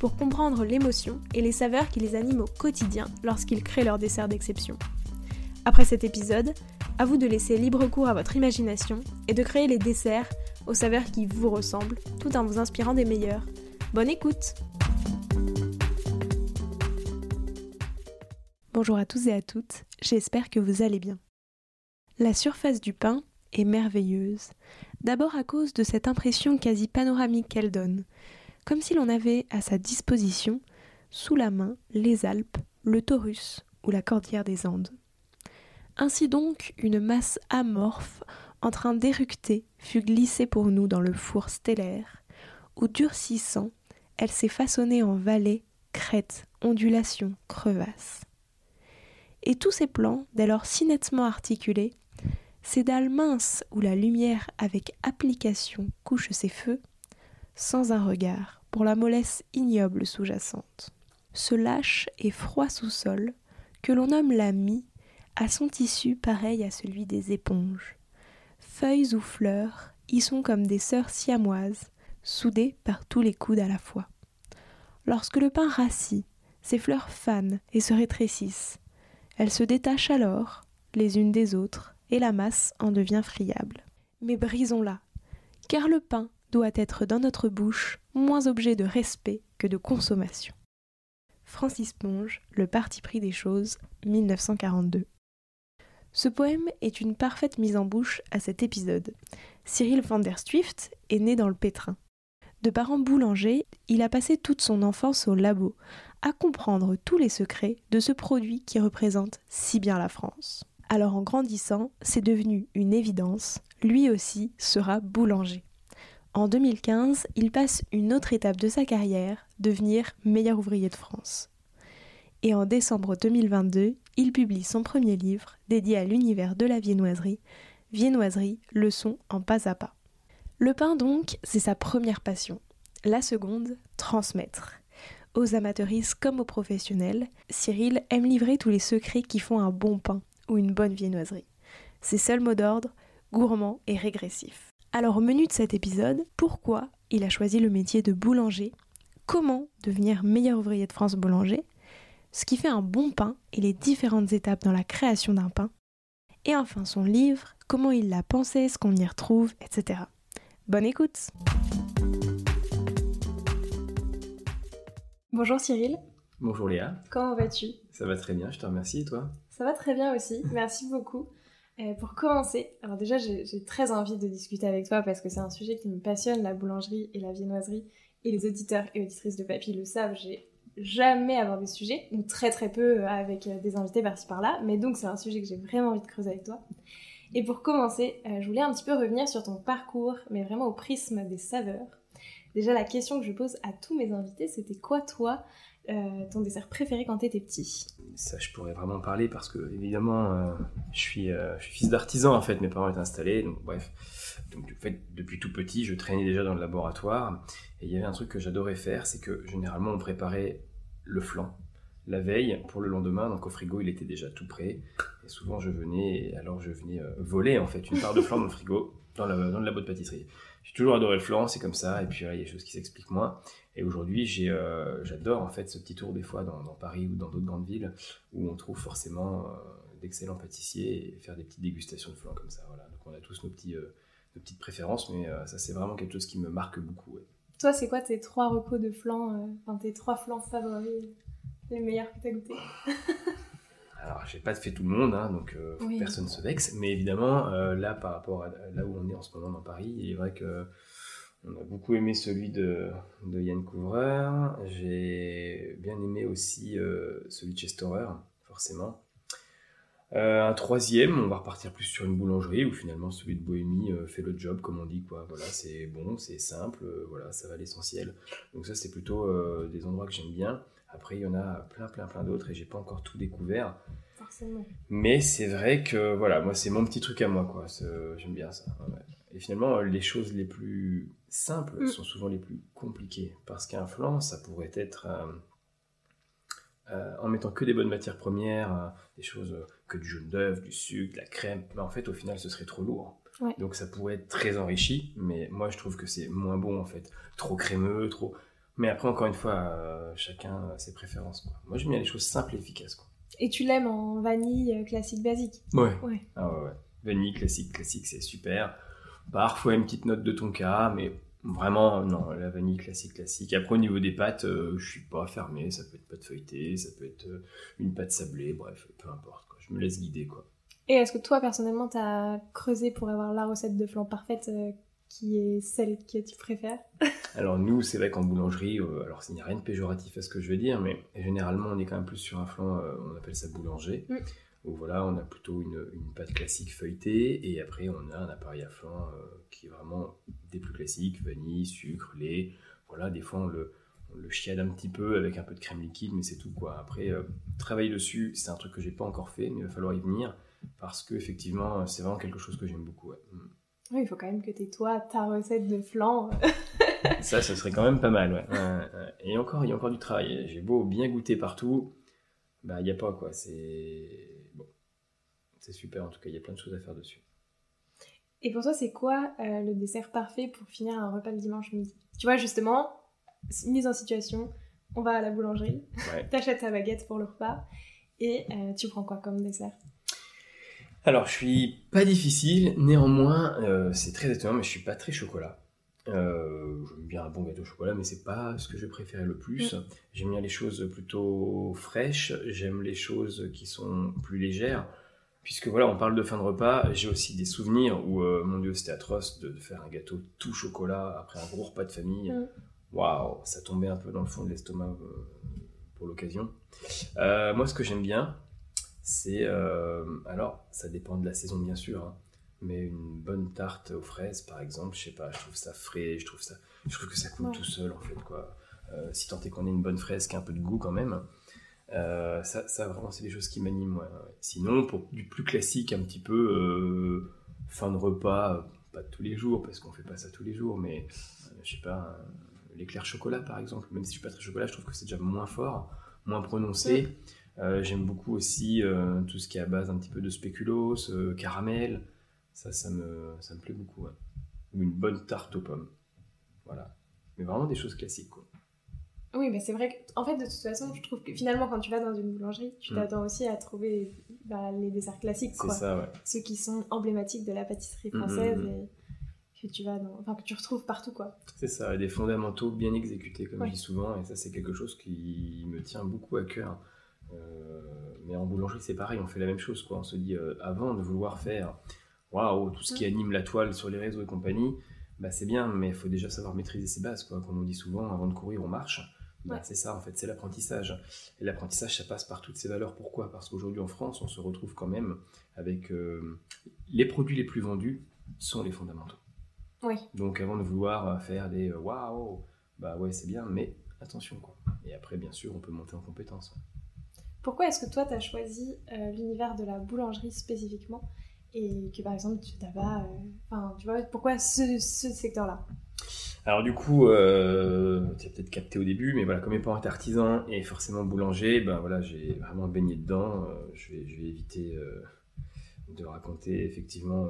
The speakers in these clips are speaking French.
pour comprendre l'émotion et les saveurs qui les animent au quotidien lorsqu'ils créent leur dessert d'exception. Après cet épisode, à vous de laisser libre cours à votre imagination et de créer les desserts aux saveurs qui vous ressemblent tout en vous inspirant des meilleurs. Bonne écoute Bonjour à tous et à toutes, j'espère que vous allez bien. La surface du pain est merveilleuse, d'abord à cause de cette impression quasi panoramique qu'elle donne, comme si l'on avait à sa disposition, sous la main, les Alpes, le Taurus ou la cordillère des Andes. Ainsi donc, une masse amorphe en train d'éructer fut glissée pour nous dans le four stellaire, où durcissant, elle s'est façonnée en vallées, crêtes, ondulations, crevasses. Et tous ces plans, dès lors si nettement articulés, ces dalles minces où la lumière avec application couche ses feux, sans un regard pour la mollesse ignoble sous-jacente. Ce lâche et froid sous-sol, que l'on nomme la mie, a son tissu pareil à celui des éponges. Feuilles ou fleurs y sont comme des sœurs siamoises, soudées par tous les coudes à la fois. Lorsque le pain rassit, ses fleurs fanent et se rétrécissent, elles se détachent alors, les unes des autres, et la masse en devient friable. Mais brisons-la, car le pain doit être dans notre bouche moins objet de respect que de consommation. Francis Ponge, Le parti pris des choses, 1942. Ce poème est une parfaite mise en bouche à cet épisode. Cyril van der Swift est né dans le pétrin. De parents boulangers, il a passé toute son enfance au labo, à comprendre tous les secrets de ce produit qui représente si bien la France. Alors en grandissant, c'est devenu une évidence, lui aussi sera boulanger. En 2015, il passe une autre étape de sa carrière, devenir meilleur ouvrier de France. Et en décembre 2022, il publie son premier livre dédié à l'univers de la viennoiserie, Viennoiserie, leçon en pas à pas. Le pain donc, c'est sa première passion. La seconde, transmettre aux amateuristes comme aux professionnels, Cyril aime livrer tous les secrets qui font un bon pain ou une bonne viennoiserie. Ses seuls mots d'ordre, gourmand et régressif. Alors au menu de cet épisode, pourquoi il a choisi le métier de boulanger, comment devenir meilleur ouvrier de France boulanger, ce qui fait un bon pain et les différentes étapes dans la création d'un pain, et enfin son livre, comment il l'a pensé, ce qu'on y retrouve, etc. Bonne écoute Bonjour Cyril. Bonjour Léa. Comment vas-tu? Ça va très bien, je te remercie et toi? Ça va très bien aussi, merci beaucoup. Euh, pour commencer, alors déjà j'ai très envie de discuter avec toi parce que c'est un sujet qui me passionne, la boulangerie et la viennoiserie, et les auditeurs et auditrices de Papy le savent, j'ai jamais abordé ce sujet, ou très très peu euh, avec euh, des invités par-ci par-là, mais donc c'est un sujet que j'ai vraiment envie de creuser avec toi. Et pour commencer, je voulais un petit peu revenir sur ton parcours, mais vraiment au prisme des saveurs. Déjà, la question que je pose à tous mes invités, c'était quoi, toi, euh, ton dessert préféré quand t'étais petit Ça, je pourrais vraiment parler parce que, évidemment, euh, je, suis, euh, je, suis, fils d'artisan, en fait. Mes parents étaient installés, donc bref. Donc, en fait, depuis tout petit, je traînais déjà dans le laboratoire. Et il y avait un truc que j'adorais faire, c'est que généralement, on préparait le flan la veille pour le lendemain. Donc, au frigo, il était déjà tout prêt. Et souvent, je venais, alors je venais voler, en fait, une part de flan dans le frigo, dans, la, dans le labo de pâtisserie. J'ai toujours adoré le flan, c'est comme ça. Et puis, il y a des choses qui s'expliquent moins. Et aujourd'hui, euh, j'adore en fait ce petit tour des fois dans, Paris ou dans d'autres grandes villes où on trouve forcément euh, d'excellents pâtissiers et faire des petites dégustations de flan comme ça. Voilà. Donc on a tous nos, petits, euh, nos petites préférences, mais ça c'est vraiment quelque chose qui me marque beaucoup. Toi, c'est quoi tes trois repos de flan, enfin tes trois flans favoris, les meilleurs que tu as goûté Alors, j'ai pas fait tout le monde, hein, donc personne ne se vexe. Mais évidemment, là, par rapport à là où on est en ce moment dans Paris, il est vrai que on a beaucoup aimé celui de, de Yann Couvreur. J'ai bien aimé aussi euh, celui de Chestorer, forcément. Euh, un troisième, on va repartir plus sur une boulangerie où finalement celui de Bohémie euh, fait le job, comme on dit. Quoi. Voilà, c'est bon, c'est simple, voilà, ça va l'essentiel. Donc ça, c'est plutôt des endroits que j'aime bien. Après, il y en a plein, plein, plein d'autres et j'ai pas encore tout découvert. Forcément. Mais c'est vrai que voilà, moi, c'est mon petit truc à moi, quoi. J'aime bien ça. Et finalement, les choses les plus simples Mm. sont souvent les plus compliquées. Parce qu'un flan, ça pourrait être. euh, euh, en mettant que des bonnes matières premières, euh, des choses que du jaune d'œuf, du sucre, de la crème, mais en fait au final ce serait trop lourd. Ouais. Donc ça pourrait être très enrichi, mais moi je trouve que c'est moins bon en fait, trop crémeux, trop. Mais après encore une fois, chacun a ses préférences. Quoi. Moi j'aime bien les choses simples et efficaces. Quoi. Et tu l'aimes en vanille classique basique? Ouais. Ouais. Ah ouais ouais. Vanille classique, classique c'est super. Parfois une petite note de tonka, mais Vraiment, non, la vanille classique, classique. Après, au niveau des pâtes, euh, je suis pas fermé. Ça peut être pâte feuilletée, ça peut être euh, une pâte sablée, bref, peu importe. Quoi. Je me laisse guider, quoi. Et est-ce que toi, personnellement, t'as creusé pour avoir la recette de flan parfaite euh, qui est celle que tu préfères? Alors nous, c'est vrai qu'en boulangerie, euh, alors il n'y a rien de péjoratif à ce que je veux dire, mais généralement on est quand même plus sur un flan, on appelle ça boulanger, Mm. Voilà, on a plutôt une, une pâte classique feuilletée, et après on a un appareil à flan euh, qui est vraiment des plus classiques, vanille, sucre, lait, voilà, des fois on le, on le un petit peu avec un peu de crème liquide, mais c'est tout quoi. Après, euh, travailler dessus, c'est un truc que j'ai pas encore fait, mais il va falloir y venir, parce que effectivement, c'est vraiment quelque chose que j'aime beaucoup. ouais. Mm. Oui, il faut quand même que t'aies toi ta recette de flan. Ça, ce serait quand même pas mal, ouais. Et encore, il y a encore du travail. J'ai beau bien goûter partout, bah, il n'y a pas, quoi. C'est... C'est super, en tout cas, il y a plein de choses à faire dessus. Et pour toi, c'est quoi euh, le dessert parfait pour finir un repas le dimanche midi? Tu vois, justement, mise en situation, on va à la boulangerie, Ouais. t'achètes ta baguette pour le repas, et euh, tu prends quoi comme dessert? Alors, je suis pas difficile, néanmoins, euh, c'est très étonnant, mais je suis pas très chocolat. Euh, J'aime bien un bon gâteau au chocolat, mais c'est pas ce que je préfère le plus. J'aime bien les choses plutôt fraîches, j'aime les choses qui sont plus légères. Puisque voilà, on parle de fin de repas, j'ai aussi des souvenirs où, euh, mon Dieu, c'était atroce de, de faire un gâteau tout chocolat après un gros repas de famille. Mm. Waouh, ça tombait un peu dans le fond de l'estomac euh, pour l'occasion. Euh, moi, ce que j'aime bien, c'est. alors, ça dépend de la saison, bien sûr, hein, mais une bonne tarte aux fraises, par exemple, je sais pas, je trouve ça frais, je trouve, ça, je trouve que ça coule Ouais. tout seul, en fait, quoi. Si tant est qu'on ait une bonne fraise qui a un peu de goût quand même. Euh, ça, ça, vraiment, c'est des choses qui m'animent. ouais, ouais. Sinon, pour du plus classique, un petit peu euh, fin de repas, euh, pas tous les jours, parce qu'on fait pas ça tous les jours, mais euh, je sais pas, l'éclair chocolat par exemple, même si je suis pas très chocolat, je trouve que c'est déjà moins fort, moins prononcé. J'aime beaucoup aussi tout ce qui est à base un petit peu de spéculoos, caramel, ça, ça me, ça me plaît beaucoup. ouais. Ou une bonne tarte aux pommes. Voilà. Mais vraiment des choses classiques, quoi. Oui, mais c'est vrai que, en fait, de toute façon, je trouve que finalement, quand tu vas dans une boulangerie, tu Mm. t'attends aussi à trouver bah, les desserts classiques, C'est quoi. ça, ouais. Ceux qui sont emblématiques de la pâtisserie Mm, mm, française et que tu vas dans... enfin, que tu retrouves partout, quoi. C'est ça, des fondamentaux bien exécutés, comme Ouais. je dis souvent, et ça c'est quelque chose qui me tient beaucoup à cœur. Euh, mais en boulangerie c'est pareil, on fait la même chose, quoi. On se dit, euh, avant de vouloir faire, waouh, tout ce qui anime la toile sur les réseaux et compagnie, bah c'est bien, mais il faut déjà savoir maîtriser ses bases, quoi. Comme on dit souvent, avant de courir, on marche. Bah, Ouais. C'est ça, en fait, c'est l'apprentissage. Et l'apprentissage, ça passe par toutes ces valeurs. Pourquoi? Parce qu'aujourd'hui en France, on se retrouve quand même avec euh, les produits les plus vendus sont les fondamentaux. Oui. Donc avant de vouloir faire des euh, waouh, bah ouais c'est bien, mais attention quoi. Et après bien sûr on peut monter en compétence. Pourquoi est-ce que toi, tu as choisi euh, l'univers de la boulangerie spécifiquement et que, par exemple, tu t'as pas... euh, tu vois, pourquoi ce, ce secteur-là? Alors du coup, euh, tu as peut-être capté au début, mais voilà comme mes parents étaient artisans et forcément boulanger, ben voilà j'ai vraiment baigné dedans. Euh, je, vais, éviter euh, de raconter effectivement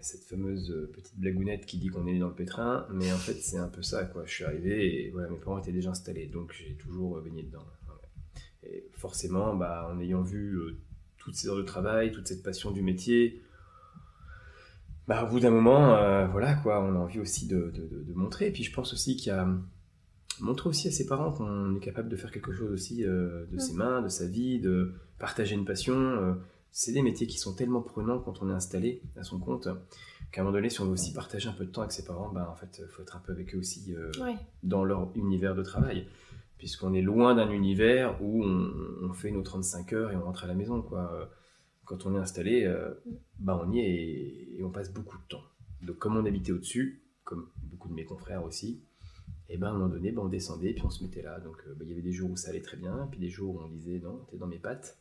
cette fameuse petite blagounette qui dit qu'on est né dans le pétrin, mais en fait c'est un peu ça quoi. Je suis arrivé et voilà mes parents étaient déjà installés, donc j'ai toujours baigné dedans. Et forcément, bah, en ayant vu toutes ces heures de travail, toute cette passion du métier, bah, au bout d'un moment, euh, voilà quoi, on a envie aussi de, de- de- montrer. Et puis je pense aussi qu'il y a montrer aussi à ses parents qu'on est capable de faire quelque chose aussi euh, de ses mains, de sa vie, de partager une passion. euh, c'est des métiers qui sont tellement prenants quand on est installé à son compte qu'à un moment donné, si on veut aussi partager un peu de temps avec ses parents, bah, en fait, faut être un peu avec eux aussi euh, Ouais. dans leur univers de travail. Puisqu'on est loin d'un univers où on, on fait nos 35 heures et on rentre à la maison. Quoi. Quand on est installé, euh, bah on y est et, et on passe beaucoup de temps. Donc comme on habitait au-dessus, comme beaucoup de mes confrères aussi, Et ben à un moment donné, ben, on descendait, puis on se mettait là. Donc euh, ben, il y avait des jours où ça allait très bien, puis des jours où on disait non, t'es dans mes pattes.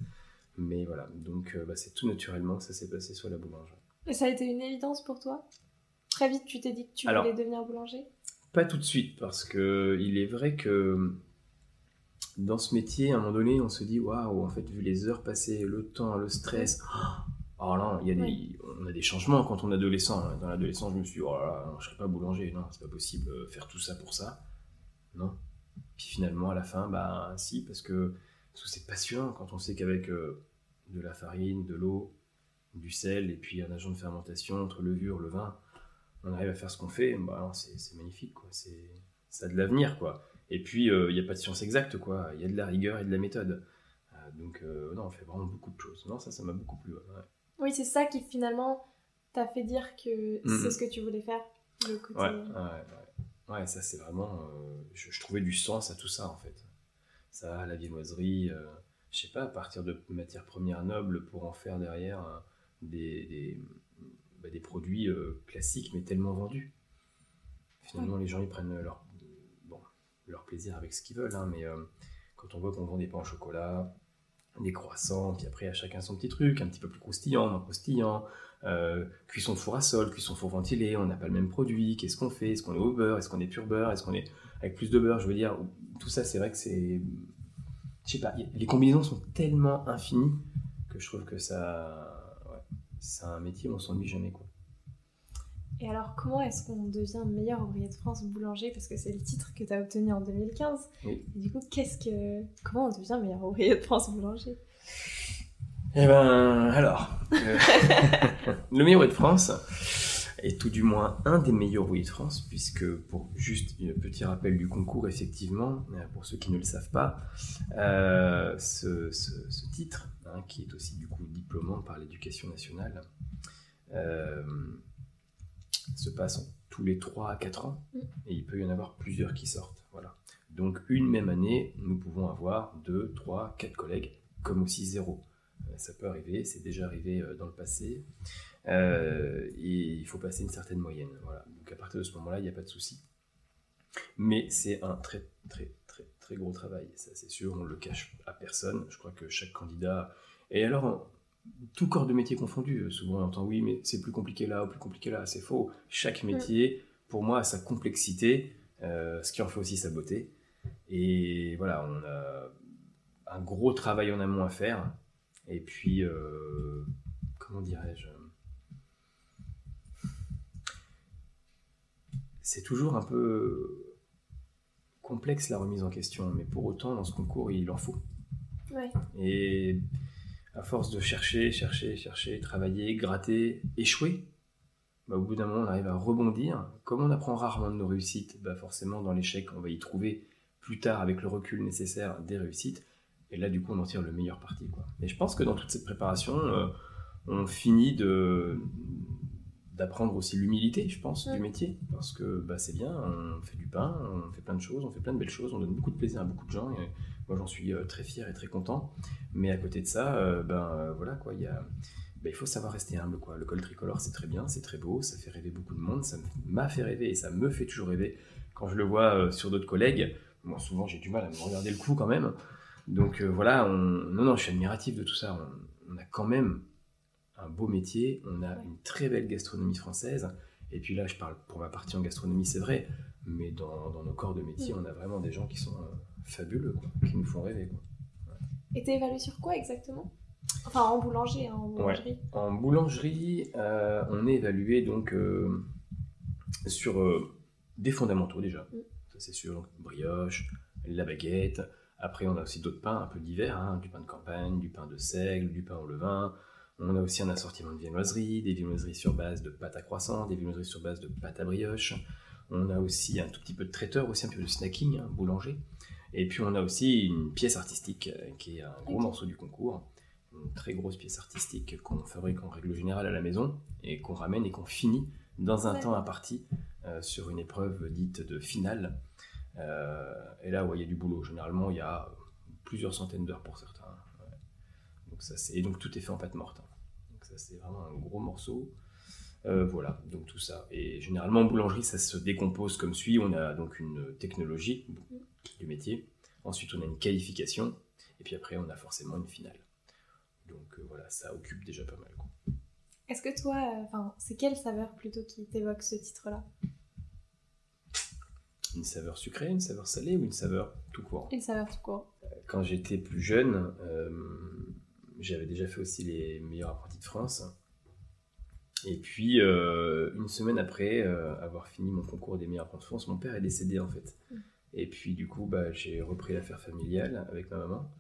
Mais voilà, donc euh, ben, c'est tout naturellement que ça s'est passé sur la boulangerie. Et ça a été une évidence pour toi? Très vite, tu t'es dit que tu voulais devenir boulanger? Pas tout de suite, parce que il est vrai que dans ce métier, à un moment donné, on se dit waouh, en fait, vu les heures passées, le temps, le stress, oh là, il y a des, on a des changements quand on est adolescent. Hein. Dans l'adolescence, je me suis dit, oh là là, je serais pas boulanger, non, c'est pas possible, euh, faire tout ça pour ça. Non. Puis finalement, à la fin, bah si, parce que c'est passionnant quand on sait qu'avec euh, de la farine, de l'eau, du sel, et puis un agent de fermentation, entre levure, le vin, on arrive à faire ce qu'on fait, bah, c'est magnifique, quoi. Ça a de l'avenir, quoi. Et puis, euh, il n'y a pas de science exacte, quoi. Il y a de la rigueur et de la méthode. donc, non, on fait vraiment beaucoup de choses. Non, ça, ça m'a beaucoup plu. Oui, c'est ça qui finalement t'a fait dire que c'est ce que tu voulais faire, le côté... Ouais, ouais, ouais. ça c'est vraiment... Euh, je, trouvais du sens à tout ça, en fait. Ça, la viennoiserie, euh, je sais pas, à partir de matières premières nobles pour en faire derrière euh, des, des, bah, des, produits classiques, mais tellement vendus. Finalement, les gens, ils prennent leur, leur plaisir avec ce qu'ils veulent, hein, mais quand on voit qu'on vend des pains au chocolat, des croissants, puis après à chacun son petit truc, un petit peu plus croustillant, moins croustillant, euh, cuisson four à sol, cuisson four ventilé, on n'a pas le même produit, qu'est-ce qu'on fait, est-ce qu'on est au beurre, est-ce qu'on est pur beurre, est-ce qu'on est avec plus de beurre, je veux dire, tout ça c'est vrai que c'est, je sais pas, les combinaisons sont tellement infinies que je trouve que ça, c'est un métier, on s'ennuie jamais quoi. Et alors, comment est-ce qu'on devient meilleur ouvrier de France boulanger? Parce que c'est le titre que tu as obtenu en 2015. Et du coup, qu'est-ce que... comment on devient meilleur ouvrier de France boulanger? Eh ben, alors, euh, le meilleur ouvrier de France est tout du moins un des meilleurs ouvriers de France, puisque pour juste un petit rappel du concours, effectivement, euh, pour ceux qui ne le savent pas, euh, ce, titre, hein, qui est aussi du coup diplômant par l'éducation nationale, se passent tous les 3 à 4 ans mm. et il peut y en avoir plusieurs qui sortent. Voilà. Donc une même année, nous pouvons avoir 2, 3, 4 collègues, comme aussi 0. Euh, ça peut arriver, c'est déjà arrivé euh, dans le passé. Euh, et il faut passer une certaine moyenne. Voilà. Donc à partir de ce moment-là, il n'y a pas de souci. Mais c'est un très très très très gros travail, ça c'est sûr, on le cache à personne. Je crois que chaque candidat... Et alors, tout corps de métier confondu. Euh, souvent, on entend oui, mais c'est plus compliqué là ou plus compliqué là. C'est faux. Chaque mm. métier, pour moi, a sa complexité, euh, ce qui en fait aussi sa beauté. Et voilà, on a un gros travail en amont à faire. Et puis, euh, comment dirais-je? C'est toujours un peu complexe la remise en question, mais pour autant, dans ce concours, il en faut. Ouais. Et à force de chercher, chercher, chercher, travailler, gratter, échouer, bah, au bout d'un moment, on arrive à rebondir. Comme on apprend rarement de nos réussites, bah, forcément, dans l'échec, on va y trouver plus tard, avec le recul nécessaire, des réussites. Et là, du coup, on en tire le meilleur parti. Quoi. Et je pense que dans toute cette préparation, euh, on finit de d'apprendre aussi l'humilité, je pense, du métier. Parce que bah, c'est bien, on fait du pain, on fait plein de choses, on fait plein de belles choses, on donne beaucoup de plaisir à beaucoup de gens. Et moi, j'en suis euh, très fier et très content. Mais à côté de ça, euh, ben euh, voilà quoi, il y a ben, il faut savoir rester humble. Quoi. Le col tricolore, c'est très bien, c'est très beau, ça fait rêver beaucoup de monde, ça m'a fait rêver et ça me fait toujours rêver quand je le vois sur d'autres collègues. Moi, souvent, j'ai du mal à me regarder le coup quand même. Donc voilà, on... non, non, je suis admiratif de tout ça. On, a quand même un beau métier, on a une très belle gastronomie française. Et puis là, je parle pour ma partie en gastronomie, c'est vrai, mais dans, dans, nos corps de métier, on a vraiment des gens qui sont fabuleux, quoi, qui nous font rêver. Quoi. Et t'es évalué sur quoi exactement? Enfin, en boulanger, hein, en boulangerie. En boulangerie, euh, on est évalué donc euh, sur euh, des fondamentaux déjà. Mm. Ça c'est sûr, brioche, la baguette. Après, on a aussi d'autres pains un peu divers, hein, du pain de campagne, du pain de seigle, du pain au levain. On a aussi un assortiment de viennoiseries, des viennoiseries sur base de pâte à croissant, des viennoiseries sur base de pâte à brioche. On a aussi un tout petit peu de traiteur, aussi un peu de snacking, hein, boulanger. Et puis on a aussi une pièce artistique euh, qui est un gros morceau du concours, une très grosse pièce artistique qu'on fabrique en règle générale à la maison et qu'on ramène et qu'on finit dans un temps imparti euh, sur une épreuve dite de finale. Euh, et là, il y a du boulot. Généralement, il y a plusieurs centaines d'heures pour certains. Donc ça, c'est... Et donc tout est fait en pâte morte. Donc ça, c'est vraiment un gros morceau. Euh, voilà, donc tout ça. Et généralement en boulangerie, ça se décompose comme suit. On a donc une technologie du métier. Ensuite, on a une qualification. Et puis après, on a forcément une finale. Donc euh, voilà, ça occupe déjà pas mal. Est-ce que toi, euh, c'est quelle saveur plutôt qui t'évoque ce titre-là? Une saveur sucrée, une saveur salée ou une saveur tout court? Une saveur tout court. Quand j'étais plus jeune, j'avais déjà fait aussi les meilleurs apprentis de France. Et puis, euh, une semaine après euh, avoir fini mon concours des meilleurs apprentis de France, mon père est décédé en fait. Mm. Et puis, du coup, bah, j'ai repris l'affaire familiale avec ma maman.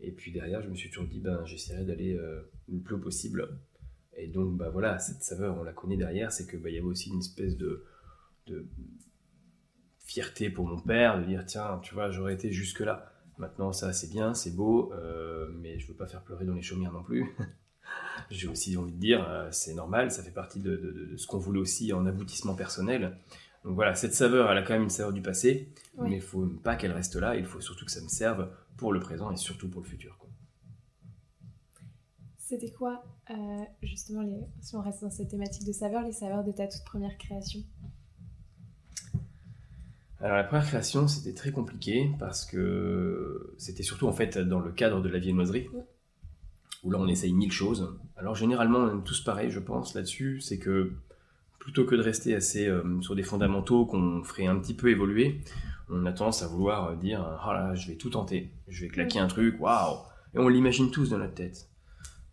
Et puis derrière, je me suis toujours dit, ben, j'essaierai d'aller euh, le plus haut possible. Et donc, bah voilà, cette saveur, on la connaît derrière, c'est qu'il bah, y avait aussi une espèce de, de fierté pour mon père, de dire, tiens, tu vois, j'aurais été jusque-là. Maintenant, ça, c'est bien, c'est beau, mais je veux pas faire pleurer dans les chaumières non plus. j'ai aussi envie de dire, euh, c'est normal, ça fait partie de, ce qu'on voulait aussi en aboutissement personnel. Donc voilà, cette saveur, elle a quand même une saveur du passé, mais il ne faut pas qu'elle reste là, il faut surtout que ça me serve pour le présent et surtout pour le futur. C'était quoi, euh, justement, les, si on reste dans cette thématique de saveur, les saveurs de ta toute première création? Alors la première création, c'était très compliqué parce que c'était surtout en fait dans le cadre de la viennoiserie où là on essaye mille choses. Alors généralement on est tous pareil, je pense, là-dessus, c'est que plutôt que de rester assez euh, sur des fondamentaux qu'on ferait un petit peu évoluer, on a tendance à vouloir euh, dire oh là, je vais tout tenter, je vais claquer un truc, waouh Et on l'imagine tous dans notre tête.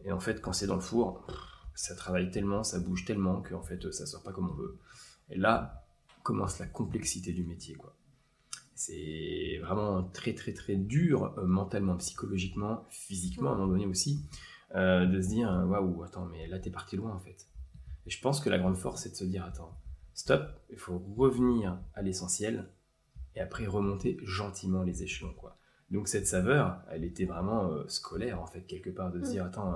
Et en fait, quand c'est dans le four, ça travaille tellement, ça bouge tellement qu'en fait, ça sort pas comme on veut. Et là commence la complexité du métier, quoi. C'est vraiment très très très dur euh, mentalement, psychologiquement, physiquement à un moment donné aussi, euh, de se dire waouh, attends, mais là t'es parti loin en fait. Et je pense que la grande force c'est de se dire attends, stop, il faut revenir à l'essentiel et après remonter gentiment les échelons quoi. Donc cette saveur, elle était vraiment euh, scolaire en fait quelque part de se dire attends,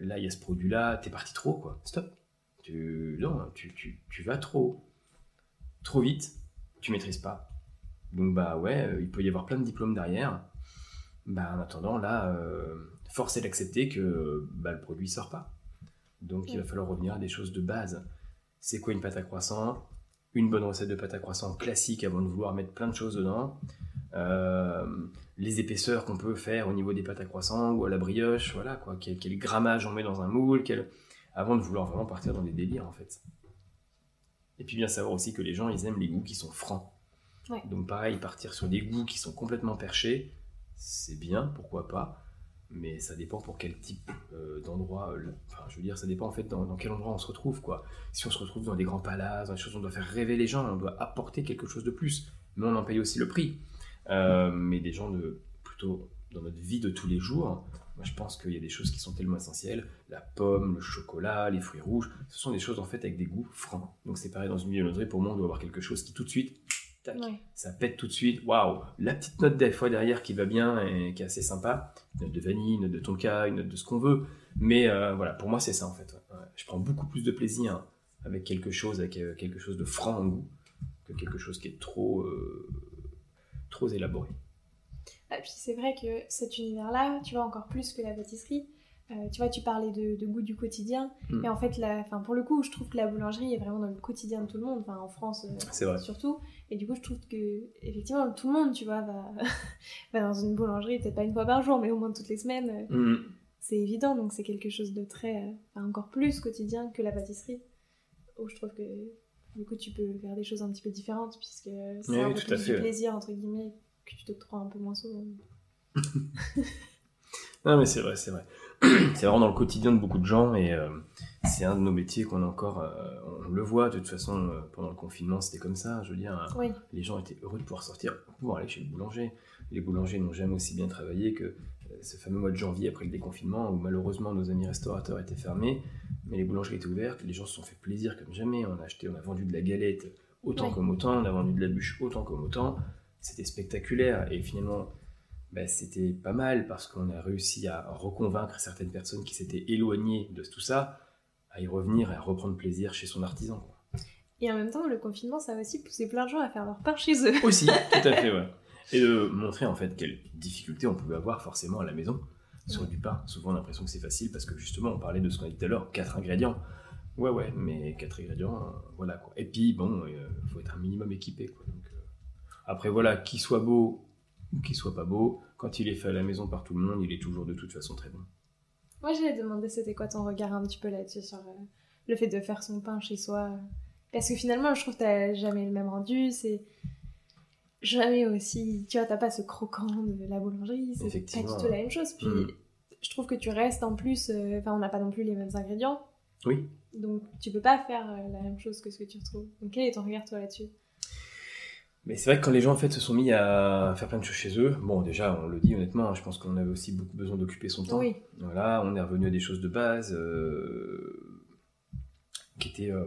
là il y a ce produit là, t'es parti trop quoi, stop. Tu, non, tu, tu, tu vas trop, trop vite, tu maîtrises pas donc bah ouais, euh, il peut y avoir plein de diplômes derrière. Bah en attendant, là, euh, force est d'accepter que bah, le produit sort pas. Donc il va falloir revenir à des choses de base. C'est quoi une pâte à croissant? Une bonne recette de pâte à croissant classique avant de vouloir mettre plein de choses dedans. Euh, les épaisseurs qu'on peut faire au niveau des pâtes à croissant ou à la brioche, voilà quoi. Quel, quel grammage on met dans un moule, avant de vouloir vraiment partir dans des délires en fait. Et puis bien savoir aussi que les gens ils aiment les goûts qui sont francs. Donc pareil, partir sur des goûts qui sont complètement perchés, c'est bien, pourquoi pas, mais ça dépend pour quel type euh, d'endroit. Euh, enfin, je veux dire, ça dépend en fait dans, quel endroit on se retrouve, quoi. Si on se retrouve dans des grands palaces, dans des choses on doit faire rêver les gens, on doit apporter quelque chose de plus, mais on en paye aussi le prix. Euh, mais des gens de plutôt dans notre vie de tous les jours, moi je pense qu'il y a des choses qui sont tellement essentielles, la pomme, le chocolat, les fruits rouges, ce sont des choses en fait avec des goûts francs. Donc c'est pareil dans une viennoiserie, pour moi on doit avoir quelque chose qui tout de suite ça pète tout de suite. Waouh, la petite note des fois derrière qui va bien et qui est assez sympa. Une note de vanille, une note de tonka, une note de ce qu'on veut. Mais euh, voilà, pour moi c'est ça en fait. Je prends beaucoup plus de plaisir avec quelque chose, avec euh, quelque chose de franc en goût, que quelque chose qui est trop, euh, trop élaboré. Et ah, puis c'est vrai que cet univers-là, tu vois encore plus que la pâtisserie, euh, tu vois, tu parlais de, goût du quotidien. Mm. Et en fait, la, pour le coup, je trouve que la boulangerie est vraiment dans le quotidien de tout le monde, enfin en France euh, surtout. Et du coup, je trouve que, effectivement, tout le monde, tu vois, va, dans une boulangerie, peut-être pas une fois par jour, mais au moins toutes les semaines. Euh, mm. C'est évident, donc c'est quelque chose de très, encore plus quotidien que la pâtisserie. Où je trouve que, du coup, tu peux faire des choses un petit peu différentes, puisque c'est un peu plus du plaisir, entre guillemets, que tu t'octroies un peu moins souvent. non, mais c'est vrai, c'est vrai. c'est vraiment dans le quotidien de beaucoup de gens et euh, c'est un de nos métiers qu'on a encore. Euh, on le voit de toute façon euh, pendant le confinement, c'était comme ça. Je veux dire, les gens étaient heureux de pouvoir sortir, pour aller chez le boulanger. Les boulangers n'ont jamais aussi bien travaillé que ce fameux mois de janvier après le déconfinement où malheureusement nos amis restaurateurs étaient fermés, mais les boulangeries étaient ouvertes. Les gens se sont fait plaisir comme jamais. On a acheté, on a vendu de la galette autant comme autant, on a vendu de la bûche autant comme autant. C'était spectaculaire et finalement ben, c'était pas mal parce qu'on a réussi à reconvaincre certaines personnes qui s'étaient éloignées de tout ça à y revenir et à reprendre plaisir chez son artisan. Et en même temps, le confinement, ça a aussi poussé plein de gens à faire leur pain chez eux. Aussi, tout à fait, ouais. Et de montrer en fait quelles difficultés on pouvait avoir forcément à la maison sur du pain. Souvent, on a l'impression que c'est facile parce que justement, on parlait de ce qu'on a dit tout à l'heure, quatre ingrédients. Ouais, ouais, mais quatre ingrédients, euh, voilà quoi. Et puis, bon, il faut être un minimum équipé, quoi. Donc, euh, après, voilà, qu'il soit beau ou qu'il soit pas beau, quand il est fait à la maison par tout le monde, il est toujours de toute façon très bon. Moi, j'allais demander c'était quoi ton regard un petit peu là-dessus sur euh, le fait de faire son pain chez soi. Parce que finalement, je trouve que t'as jamais le même rendu, c'est jamais aussi. Tu vois, t'as pas ce croquant de la boulangerie, c'est pas du tout la même chose. Puis Mm. je trouve que tu restes en plus. euh, Enfin, on n'a pas non plus les mêmes ingrédients. Oui. Donc tu peux pas faire euh, la même chose que ce que tu retrouves. Donc quel est ton regard toi là-dessus? Mais c'est vrai que quand les gens en fait se sont mis à faire plein de choses chez eux, bon déjà on le dit honnêtement, hein, je pense qu'on avait aussi beaucoup besoin d'occuper son temps. Oui. Voilà, on est revenu à des choses de base euh, qui étaient, euh,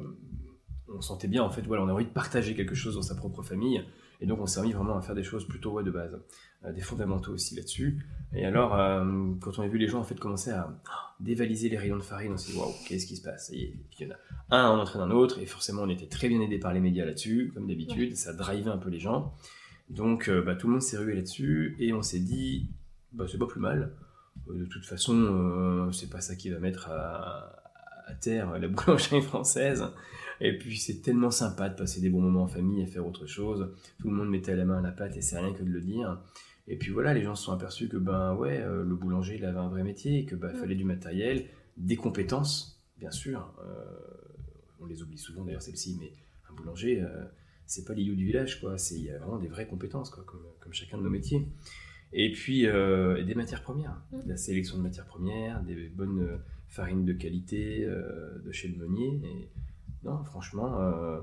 on sentait bien en fait, voilà, on a envie de partager quelque chose dans sa propre famille, et donc on s'est remis vraiment à faire des choses plutôt de base, Euh, des fondamentaux aussi là-dessus. Et alors euh, quand on a vu les gens en fait commencer à ah, dévaliser les rayons de farine, on s'est dit waouh, qu'est-ce qui se passe? Et puis il y en a un en entraîne un autre, et forcément on était très bien aidé par les médias là-dessus, comme d'habitude, ça drivait un peu les gens. Donc euh, bah, tout le monde s'est rué là-dessus, et on s'est dit, bah, c'est pas plus mal. De toute façon, c'est pas ça qui va mettre à, à terre la boulangerie française. Et puis c'est tellement sympa de passer des bons moments en famille et faire autre chose. Tout le monde mettait la main à la pâte et c'est rien que de le dire. Et puis voilà, les gens se sont aperçus que ben ouais, euh, le boulanger il avait un vrai métier, et que Mm. fallait du matériel, des compétences, bien sûr. Euh, on les oublie souvent d'ailleurs celles-ci, mais un boulanger, euh, c'est pas l'idiot du village, quoi. C'est il y a vraiment des vraies compétences, quoi, comme, comme chacun de nos métiers. Et puis euh, des matières premières, Mm. la sélection de matières premières, des bonnes farines de qualité euh, de chez le meunier. Et non, franchement, euh,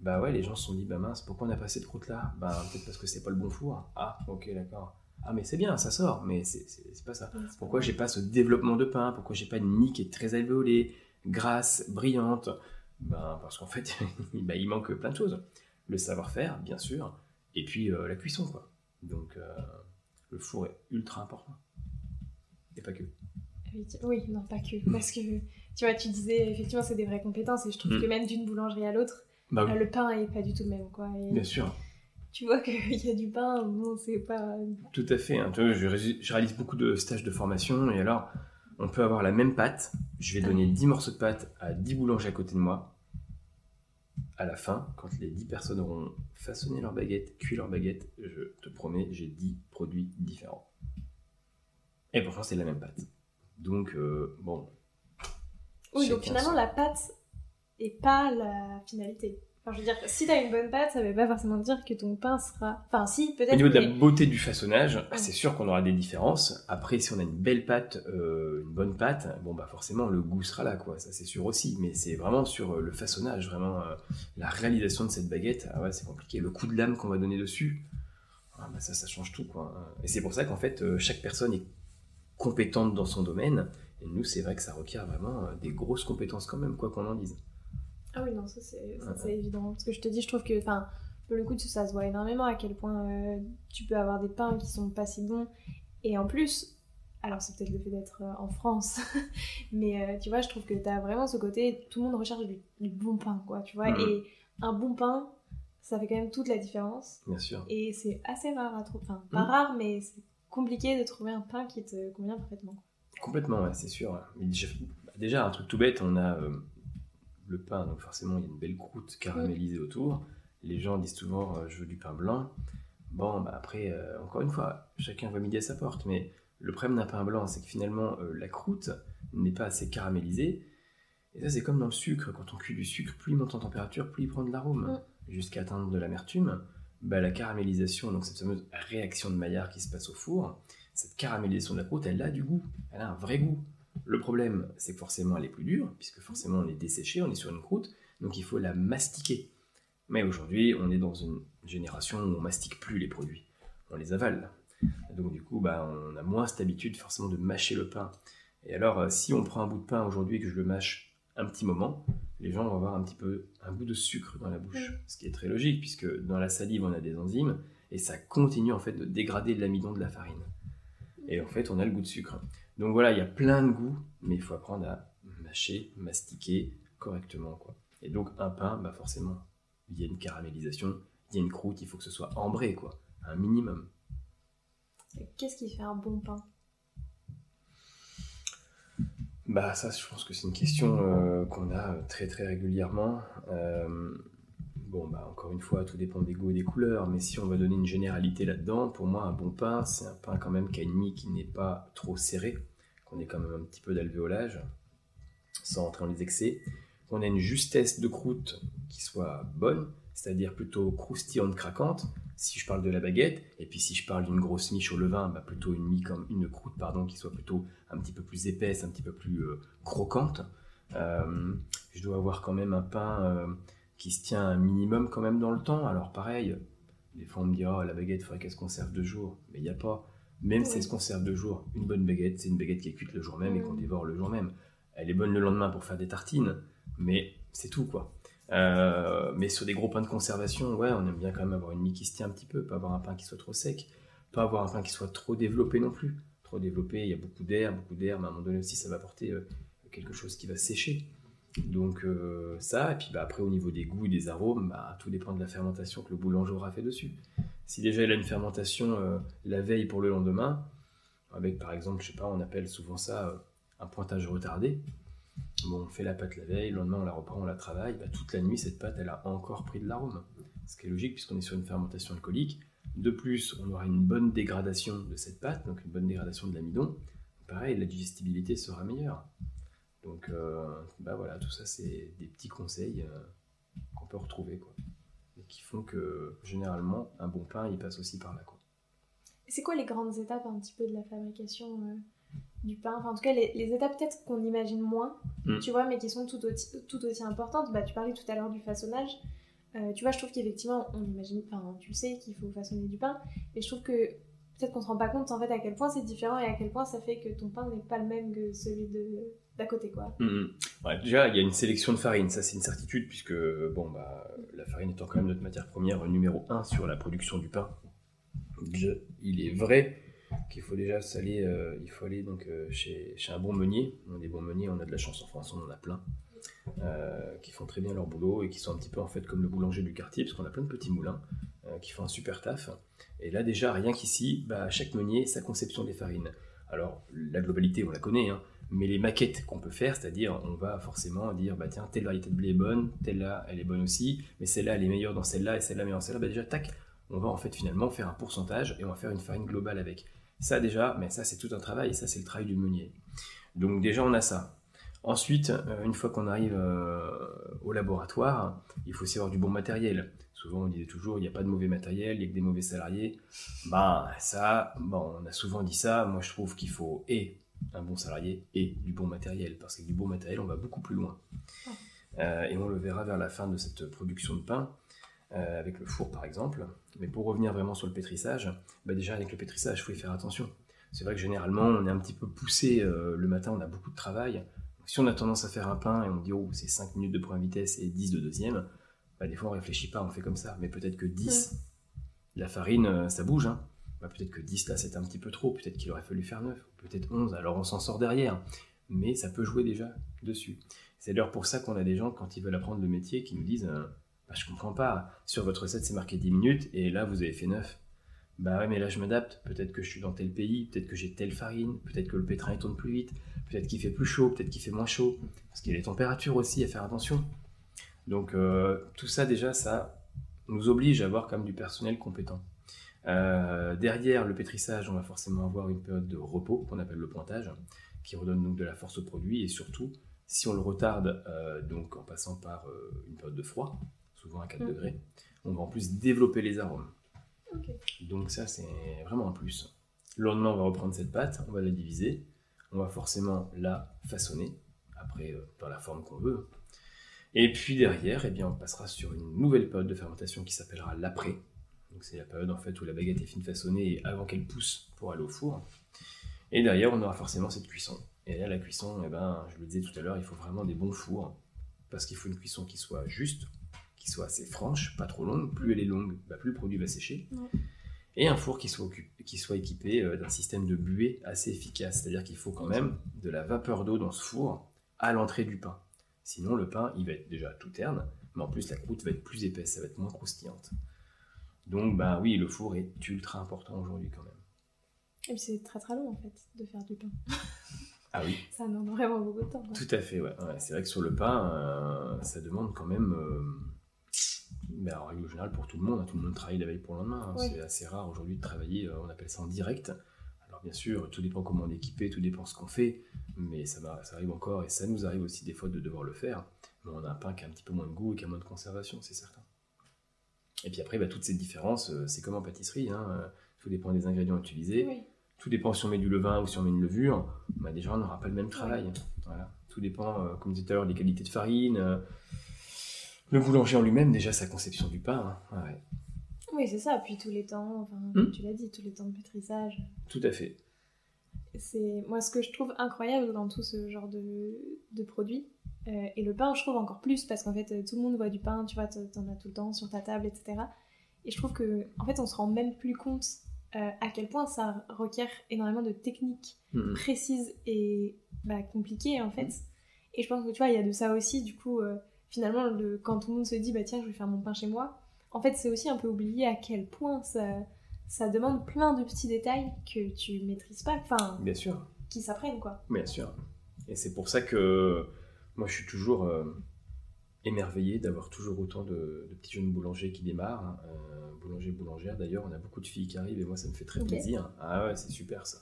bah ouais, les gens se sont dit, bah mince, pourquoi on a pas de croûte là Bah peut-être parce que c'est pas le bon four. Ah, ok, d'accord. Ah mais c'est bien, ça sort, mais c'est- c'est c'est pas ça. Pourquoi j'ai pas ce développement de pain? Pourquoi j'ai pas une mie qui est très alvéolée, grasse, brillante? Ben parce qu'en fait, ben, il manque plein de choses. Le savoir-faire, bien sûr, et puis euh, la cuisson, quoi. Donc euh, le four est ultra important. Et pas que. Oui, non, pas que. Parce que, tu vois, tu disais, effectivement, c'est des vraies compétences. Et je trouve Mm. que même d'une boulangerie à l'autre, Bah euh, oui, le pain est pas du tout le même, quoi. Et bien sûr, tu vois qu'il y a du pain, bon, c'est pas... tout à fait. hein. Tu vois, je, ré- je réalise beaucoup de stages de formation, et alors, on peut avoir la même pâte. Je vais donner 10 morceaux de pâte à 10 boulangers à côté de moi. À la fin, quand les 10 personnes auront façonné leur baguette, cuit leur baguette, je te promets, j'ai 10 produits différents. Et pourtant, c'est la même pâte. Donc, euh, bon. Oui, donc finalement, la pâte est pas la finalité. Enfin, je veux dire, si t'as une bonne pâte, ça veut pas forcément dire que ton pain sera... Enfin, si, peut-être, Au niveau de la beauté du façonnage, c'est sûr qu'on aura des différences. Après, si on a une belle pâte, euh, une bonne pâte, bon bah forcément le goût sera là, quoi. Ça c'est sûr aussi. Mais c'est vraiment sur euh, le façonnage, vraiment euh, la réalisation de cette baguette. Ah ouais, c'est compliqué. Le coup de lame qu'on va donner dessus, ah bah ça, ça change tout, quoi. Et c'est pour ça qu'en fait, chaque personne est compétente dans son domaine. Et nous, c'est vrai que ça requiert vraiment euh, des grosses compétences quand même, quoi qu'on en dise. Ah oui, non, ça c'est c'est évident. Parce que je te dis, je trouve que, enfin, pour le coup, ça se voit énormément à quel point euh, tu peux avoir des pains qui sont pas si bons. Et en plus, alors c'est peut-être le fait d'être euh, en France, mais euh, tu vois, je trouve que t'as vraiment ce côté, tout le monde recherche du, du bon pain, quoi, tu vois. Mhm. Et un bon pain, ça fait quand même toute la différence. Bien sûr. Et c'est assez rare à trouver. Enfin, pas Mhm. rare, mais c'est compliqué de trouver un pain qui te convient parfaitement. Complètement, ouais, c'est sûr. Mais déjà, déjà, un truc tout bête, on a euh, le pain, donc forcément, il y a une belle croûte caramélisée autour. Les gens disent souvent, euh, je veux du pain blanc. Bon, bah après, euh, encore une fois, chacun voit midi à sa porte, mais le problème d'un pain blanc, c'est que finalement, la croûte n'est pas assez caramélisée. Et ça, c'est comme dans le sucre. Quand on cuit du sucre, plus il monte en température, plus il prend de l'arôme, jusqu'à atteindre de l'amertume. Bah, la caramélisation, donc cette fameuse réaction de Maillard qui se passe au four, cette caramélisation de la croûte, elle a du goût, elle a un vrai goût. Le problème, c'est que forcément elle est plus dure, puisque forcément on est desséché, on est sur une croûte, donc il faut la mastiquer. Mais aujourd'hui, on est dans une génération où on mastique plus les produits, on les avale. Donc du coup, bah, on a moins cette habitude forcément de mâcher le pain. Et alors, euh, si on prend un bout de pain aujourd'hui et que je le mâche un petit moment, les gens vont avoir un petit peu un goût de sucre dans la bouche, Mm. ce qui est très logique puisque dans la salive on a des enzymes et ça continue en fait de dégrader l'amidon de la farine. Et en fait, on a le goût de sucre. Donc voilà, il y a plein de goûts, mais il faut apprendre à mâcher, mastiquer correctement. Quoi. Et donc un pain, bah forcément, il y a une caramélisation, il y a une croûte, il faut que ce soit ambré, quoi, un minimum. Qu'est-ce qui fait un bon pain? Bah ça, je pense que c'est une question euh, qu'on a très très régulièrement. Euh, bon, bah encore une fois, tout dépend des goûts et des couleurs, mais si on va donner une généralité là-dedans, pour moi, un bon pain, c'est un pain quand même qui a une mie qui n'est pas trop serrée, qu'on ait quand même un petit peu d'alvéolage, sans rentrer dans les excès, qu'on ait une justesse de croûte qui soit bonne, c'est-à-dire plutôt croustillante, craquante, si je parle de la baguette, et puis si je parle d'une grosse miche au levain, bah plutôt une mie comme une croûte pardon qui soit plutôt un petit peu plus épaisse, un petit peu plus euh, croquante. Euh, je dois avoir quand même un pain euh, qui se tient un minimum quand même dans le temps. Alors pareil, des fois on me dit oh la baguette il faudrait qu'elle se conserve deux jours, mais il n'y a pas. Même si elle se conserve deux jours, une bonne baguette, c'est une baguette qui est cuite le jour même et qu'on dévore le jour même. Elle est bonne le lendemain pour faire des tartines, mais c'est tout quoi. Euh, mais sur des gros pains de conservation, ouais, on aime bien quand même avoir une mie qui se tient un petit peu, pas avoir un pain qui soit trop sec, pas avoir un pain qui soit trop développé non plus. Trop développé, il y a beaucoup d'air, beaucoup d'air, mais à un moment donné aussi, ça va apporter euh, quelque chose qui va sécher. Donc euh, ça, et puis bah, après au niveau des goûts et des arômes, bah, tout dépend de la fermentation que le boulanger aura fait dessus. Si déjà il a une fermentation la veille pour le lendemain, avec par exemple, je sais pas, on appelle souvent ça un pointage retardé, Bon, on fait la pâte la veille, le lendemain on la reprend, on la travaille, bah, toute la nuit cette pâte elle a encore pris de l'arôme. Ce qui est logique puisqu'on est sur une fermentation alcoolique. De plus, on aura une bonne dégradation de cette pâte, donc une bonne dégradation de l'amidon. Pareil, la digestibilité sera meilleure. Donc euh, bah voilà, tout ça c'est des petits conseils euh, qu'on peut retrouver quoi. Et qui font que généralement un bon pain il passe aussi par là quoi. C'est quoi les grandes étapes un petit peu de la fabrication euh, du pain? Enfin, en tout cas, les, étapes peut-être qu'on imagine moins, mm. tu vois, mais qui sont tout aussi, tout aussi importantes. Bah, tu parlais tout à l'heure du façonnage. Euh, tu vois, je trouve qu'effectivement, on imagine, enfin, tu sais qu'il faut façonner du pain, et je trouve que peut-être qu'on se rend pas compte en fait à quel point c'est différent et à quel point ça fait que ton pain n'est pas le même que celui de d'à côté, quoi. Mm, mm. Déjà, il y a une sélection de farine, ça c'est une certitude, puisque bon, bah, la farine étant quand même notre matière première numéro 1 sur la production du pain. il est vrai qu'il faut déjà s'aller, euh, il faut aller donc euh, chez, chez, un bon meunier. On des bons meuniers, on a de la chance en France, on en a plein, euh, qui font très bien leur boulot et qui sont un petit peu en fait comme le boulanger du quartier, parce qu'on a plein de petits moulins qui font un super taf. Et là déjà, rien qu'ici, bah, chaque meunier, sa conception des farines. Alors la globalité, on la connaît, hein, mais les maquettes qu'on peut faire, c'est-à-dire on va forcément dire bah tiens telle variété de blé est bonne, telle là elle est bonne aussi, mais celle-là elle est meilleure dans celle-là et celle-là meilleure dans celle-là, bah déjà tac, on va en fait finalement faire un pourcentage et on va faire une farine globale avec. Ça déjà, mais ça c'est tout un travail, ça c'est le travail du meunier. Donc déjà on a ça. Ensuite, euh, une fois qu'on arrive euh, au laboratoire, il faut aussi avoir du bon matériel. Souvent on disait toujours il n'y a pas de mauvais matériel, il n'y a que des mauvais salariés. Ben ça, bon, on a souvent dit ça, moi je trouve qu'il faut et un bon salarié et du bon matériel, parce que du bon matériel on va beaucoup plus loin. Euh, et on le verra vers la fin de cette production de pain. Euh, avec le four par exemple. Mais pour revenir vraiment sur le pétrissage, bah déjà avec le pétrissage, il faut y faire attention. C'est vrai que généralement, on est un petit peu poussé euh, le matin, on a beaucoup de travail. si on a tendance à faire un pain et on dit, oh, c'est 5 minutes de première vitesse et 10 de deuxième, bah, des fois on réfléchit pas, on fait comme ça. Mais peut-être que 10, la farine, euh, ça bouge. Hein. Bah, peut-être que 10 là, c'est un petit peu trop. Peut-être qu'il aurait fallu faire 9, peut-être 11. Alors on s'en sort derrière. Mais ça peut jouer déjà dessus. C'est d'ailleurs pour ça qu'on a des gens, quand ils veulent apprendre le métier, qui nous disent bah, je comprends pas. Sur votre recette, c'est marqué 10 minutes et là, vous avez fait 9. Bah ouais, mais là, je m'adapte. Peut-être que je suis dans tel pays, peut-être que j'ai telle farine, peut-être que le pétrin il tourne plus vite, peut-être qu'il fait plus chaud, peut-être qu'il fait moins chaud. Parce qu'il y a les températures aussi à faire attention. Donc, euh, tout ça, déjà, ça nous oblige à avoir quand même du personnel compétent. Euh, derrière le pétrissage, on va forcément avoir une période de repos qu'on appelle le pointage, qui redonne donc de la force au produit et surtout, si on le retarde euh, donc en passant par une période de froid, souvent à 4 mm. degrés. On va en plus développer les arômes. Donc ça, c'est vraiment un plus. Le lendemain, on va reprendre cette pâte, on va la diviser, on va forcément la façonner, après dans la forme qu'on veut. Et puis derrière, eh bien, on passera sur une nouvelle période de fermentation qui s'appellera l'après. Donc c'est la période en fait où la baguette est fine façonnée avant qu'elle pousse pour aller au four. Et derrière, on aura forcément cette cuisson. Et là, la cuisson, eh ben, je le disais tout à l'heure, il faut vraiment des bons fours parce qu'il faut une cuisson qui soit juste, qui soit assez franche, pas trop longue. Plus elle est longue, bah, plus le produit va sécher. Et un four qui soit, qui soit équipé euh, d'un système de buée assez efficace. C'est-à-dire qu'il faut quand même de la vapeur d'eau dans ce four à l'entrée du pain. Sinon, le pain, il va être déjà tout terne, mais en plus, la croûte va être plus épaisse, ça va être moins croustillante. Donc, bah oui, le four est ultra important aujourd'hui quand même. Et c'est très très long en fait de faire du pain. Ah oui. Ça demande vraiment beaucoup de temps. quoi. Tout à fait, ouais. Ouais, c'est vrai que sur le pain, euh, ça demande quand même. euh, ben, en règle générale, pour tout le monde, hein, tout le monde travaille la veille pour le lendemain. hein. C'est assez rare aujourd'hui de travailler, euh, on appelle ça en direct. Alors bien sûr, tout dépend comment on est équipé, tout dépend ce qu'on fait, mais ça, arrive encore, et ça nous arrive aussi des fois de devoir le faire. Mais on a un pain qui a un petit peu moins de goût et qui a moins de conservation, c'est certain. Et puis après, bah, toutes ces différences, euh, c'est comme en pâtisserie, hein, euh, tout dépend des ingrédients utilisés. Oui. Tout dépend si on met du levain ou si on met une levure, bah déjà on n'aura pas le même travail. Voilà. Tout dépend, euh, comme je disais tout à l'heure, des qualités de farine. euh, le boulanger en lui-même, déjà sa conception du pain. hein. Ouais, Oui, c'est ça. Puis tous les temps, enfin, Hmm. comme tu l'as dit, tous les temps de pétrissage. tout à fait. C'est moi ce que je trouve incroyable dans tout ce genre de, de produits. euh, et le pain, je trouve encore plus parce qu'en fait, euh, tout le monde voit du pain, tu vois, t'en as tout le temps sur ta table, etc. Et je trouve que, en fait, on se rend même plus compte euh, à quel point ça requiert énormément de techniques Mhm. précises et bah, compliquées en fait. Et je pense que tu vois, il y a de ça aussi. Du coup, euh, finalement, le- quand tout le monde se dit, bah tiens, je vais faire mon pain chez moi, en fait, c'est aussi un peu oublié à quel point ça, ça demande plein de petits détails que tu maîtrises pas, enfin, Bien sûr, qui s'apprennent quoi. bien sûr. Et c'est pour ça que moi je suis toujours euh, émerveillé d'avoir toujours autant de, de petits jeunes boulangers qui démarrent. hein. Euh, boulangers, boulangères d'ailleurs, on a beaucoup de filles qui arrivent et moi ça me fait très plaisir. Ah ouais, c'est super ça.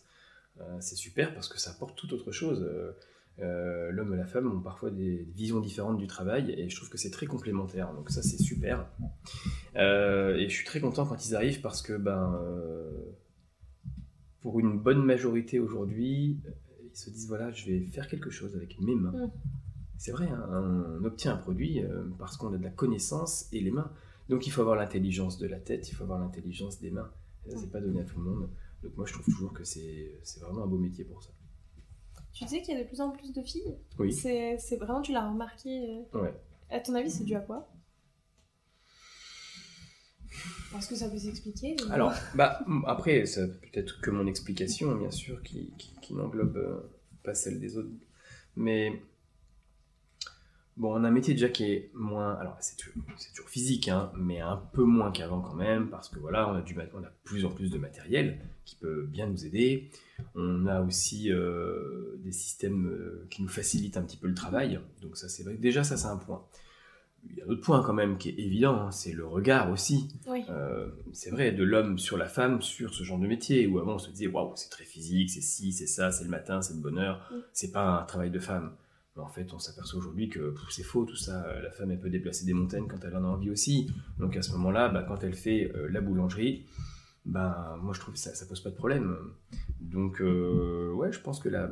Euh, c'est super parce que ça apporte tout autre chose. Euh, L'homme et la femme ont parfois des visions différentes du travail et je trouve que c'est très complémentaire. Donc ça c'est super. Euh, et je suis très content quand ils arrivent parce que ben euh, pour une bonne majorité aujourd'hui, ils se disent voilà, je vais faire quelque chose avec mes mains. Mm. C'est vrai, hein, on obtient un produit parce qu'on a de la connaissance et les mains. Donc il faut avoir l'intelligence de la tête, il faut avoir l'intelligence des mains. C'est pas donné à tout le monde. Donc moi, je trouve toujours que c'est vraiment un beau métier pour ça. Tu sais qu'il y a de plus en plus de filles Oui. C'est vraiment, tu l'as remarqué. euh, Ouais. À ton avis, c'est dû à quoi? Est-ce que ça peut s'expliquer Alors, bah, après, ça peut être que mon explication, bien sûr, qui, qui, qui n'englobe euh, pas celle des autres. Mais bon, on a un métier déjà qui est moins. Alors, c'est toujours, physique, hein, mais un peu moins qu'avant quand même, parce que voilà, on a, du, on a plus en plus de matériel qui peut bien nous aider. On a aussi euh, des systèmes euh, qui nous facilitent un petit peu le travail. Donc, ça, c'est vrai. Déjà, ça, c'est un point. Il y a un autre point quand même qui est évident, hein, c'est le regard aussi. Oui. Euh, c'est vrai, de l'homme sur la femme, sur ce genre de métier, où avant on se disait, waouh, c'est très physique, c'est ci, c'est ça, c'est le matin, c'est de bonne heure, Mm. c'est pas un travail de femme. Mais en fait, on s'aperçoit aujourd'hui que c'est faux tout ça. La femme, elle peut déplacer des montagnes quand elle en a envie aussi. Donc à ce moment-là, bah, quand elle fait euh, la boulangerie, bah, moi je trouve que ça, ça pose pas de problème. Donc, euh, ouais, je pense que la,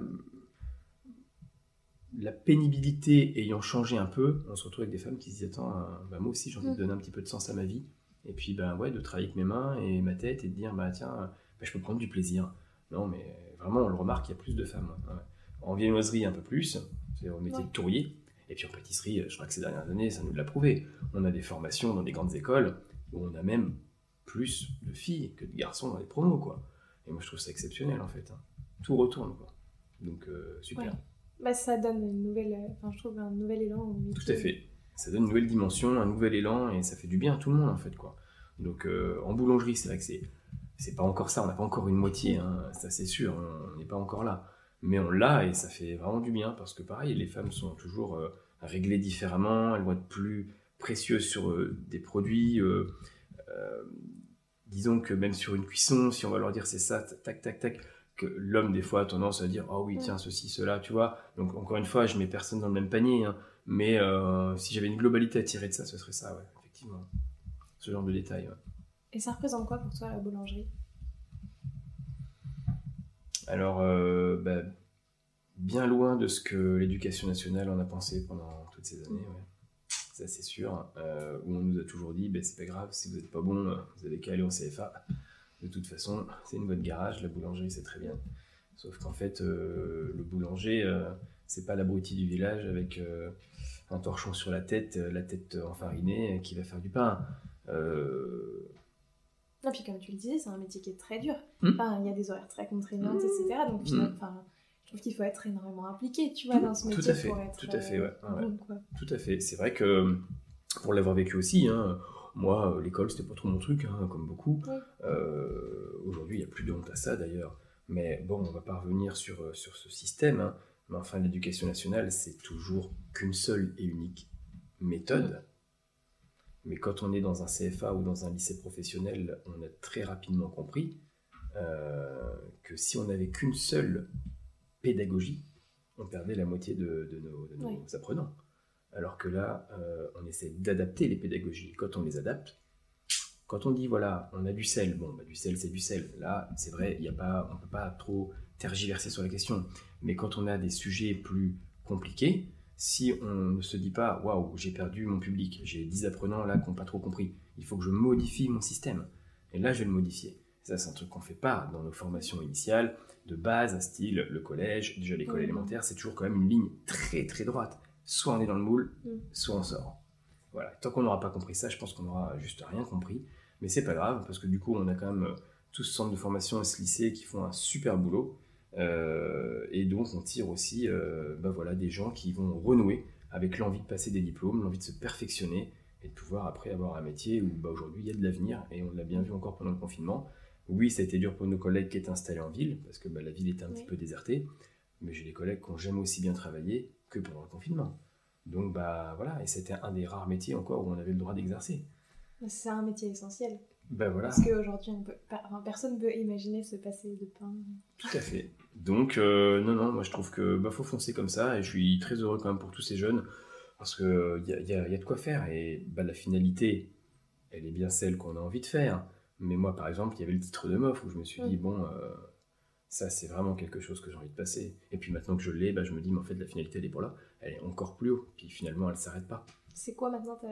la pénibilité ayant changé un peu, on se retrouve avec des femmes qui se disent Attends, euh, bah, moi aussi j'ai envie de Mm. donner un petit peu de sens à ma vie. Et puis, ben ouais, de travailler avec mes mains et ma tête et de dire Bah tiens, euh, bah, je peux prendre du plaisir. Non, mais vraiment, on le remarque, il y a plus de femmes. hein. Ouais. En viennoiserie, un peu plus, c'est au métier Ouais. de tourrier. Et puis en pâtisserie, euh, je crois que ces dernières années, ça nous l'a prouvé. On a des formations dans des grandes écoles où on a même plus de filles que de garçons dans les promos, quoi. Et moi, je trouve ça exceptionnel, en fait. hein. Tout retourne, quoi. Donc, euh, super. Ouais. Bah, ça donne une nouvelle, euh, enfin, je trouve un nouvel élan au métier. Tout à fait. Ça donne une nouvelle dimension, un nouvel élan, et ça fait du bien à tout le monde, en fait, quoi. Donc, euh, en boulangerie, c'est vrai que c'est, c'est pas encore ça, on n'a pas encore une moitié, hein, ça c'est sûr, on n'est pas encore là. Mais on l'a, et ça fait vraiment du bien, parce que pareil, les femmes sont toujours euh, réglées différemment, elles vont être plus précieuses sur euh, des produits. euh, disons que même sur une cuisson, si on va leur dire c'est ça, tac, tac, tac, que l'homme, des fois, a tendance à dire Oh oui, Mm. tiens, ceci, cela, tu vois. Donc, encore une fois, je mets personne dans le même panier, hein. mais si j'avais une globalité à tirer de ça, ce serait ça, ouais, effectivement. Ce genre de détails. ouais. Et ça représente quoi pour toi la boulangerie? Alors, euh, bah, bien loin de ce que l'éducation nationale en a pensé pendant toutes ces années, ouais. ça c'est sûr, euh, on nous a toujours dit, bah, c'est pas grave, si vous n'êtes pas bon, vous avez qu'à aller au CFA. De toute façon, c'est une voie de garage, la boulangerie c'est très bien. Sauf qu'en fait, euh, le boulanger, c'est pas l'abruti du village avec un torchon sur la tête, la tête enfarinée, qui va faire du pain. Non, puis comme tu le disais, c'est un métier qui est très dur. Mm. Enfin, il y a des horaires très contraignantes, etc. Donc, finalement, enfin, je trouve qu'il faut être énormément impliqué, tu vois, dans ce Tout métier à fait, pour être tout à fait, ouais, euh, ouais. bon, quoi. Tout à fait. C'est vrai que pour l'avoir vécu aussi, hein, moi, euh, l'école, c'était pas trop mon truc, hein, comme beaucoup. Euh, Aujourd'hui, il n'y a plus de honte à ça, d'ailleurs. Mais bon, on va pas revenir sur, euh, sur ce système. hein. Mais enfin, l'éducation nationale, c'est toujours qu'une seule et unique méthode. Mais quand on est dans un CFA ou dans un lycée professionnel, on a très rapidement compris euh, que si on n'avait qu'une seule pédagogie, on perdait la moitié de, de nos, de nos Oui. apprenants. Alors que là, euh, on essaie d'adapter les pédagogies. Quand on les adapte, quand on dit voilà, on a du sel, bon, bah, du sel, c'est du sel. Là, c'est vrai, y a pas, on ne peut pas trop tergiverser sur la question. Mais quand on a des sujets plus compliqués, si on ne se dit pas waouh, j'ai perdu mon public, j'ai 10 apprenants là qui n'ont pas trop compris, il faut que je modifie mon système. Et là, je vais le modifier. Ça, c'est un truc qu'on ne fait pas dans nos formations initiales, de base, style le collège, déjà l'école Mhm. élémentaire, c'est toujours quand même une ligne très très droite. Soit on est dans le moule, Mhm. soit on sort. Voilà. Tant qu'on n'aura pas compris ça, je pense qu'on n'aura juste rien compris. Mais c'est pas grave, parce que du coup, on a quand même euh, tout ce centre de formation et ce lycée qui font un super boulot. Euh, et donc, on tire aussi bah voilà, des gens qui vont renouer avec l'envie de passer des diplômes, l'envie de se perfectionner et de pouvoir après avoir un métier où bah, aujourd'hui il y a de l'avenir. Et on l'a bien vu encore pendant le confinement. Oui, ça a été dur pour nos collègues qui étaient installés en ville, parce que bah, la ville était un Oui. petit peu désertée. Mais j'ai des collègues qui ont jamais aussi bien travaillé que pendant le confinement. Donc bah voilà, et c'était un des rares métiers encore où on avait le droit d'exercer. C'est un métier essentiel. Ben voilà. Parce qu'aujourd'hui, enfin, personne ne peut imaginer se passer de pain. Tout à fait. Donc, euh, non, non, moi je trouve que bah, faut foncer comme ça et je suis très heureux quand même pour tous ces jeunes parce qu'il y a, y a- y a de quoi faire et bah, la finalité, elle est bien celle qu'on a envie de faire. Mais moi, par exemple, il y avait le titre de MOF où je me suis dit, Mm. bon, euh, ça c'est vraiment quelque chose que j'ai envie de passer. Et puis maintenant que je l'ai, bah, je me dis, mais en fait, la finalité elle est pour là, elle est encore plus haut. Puis finalement, elle s'arrête pas. C'est quoi maintenant ta...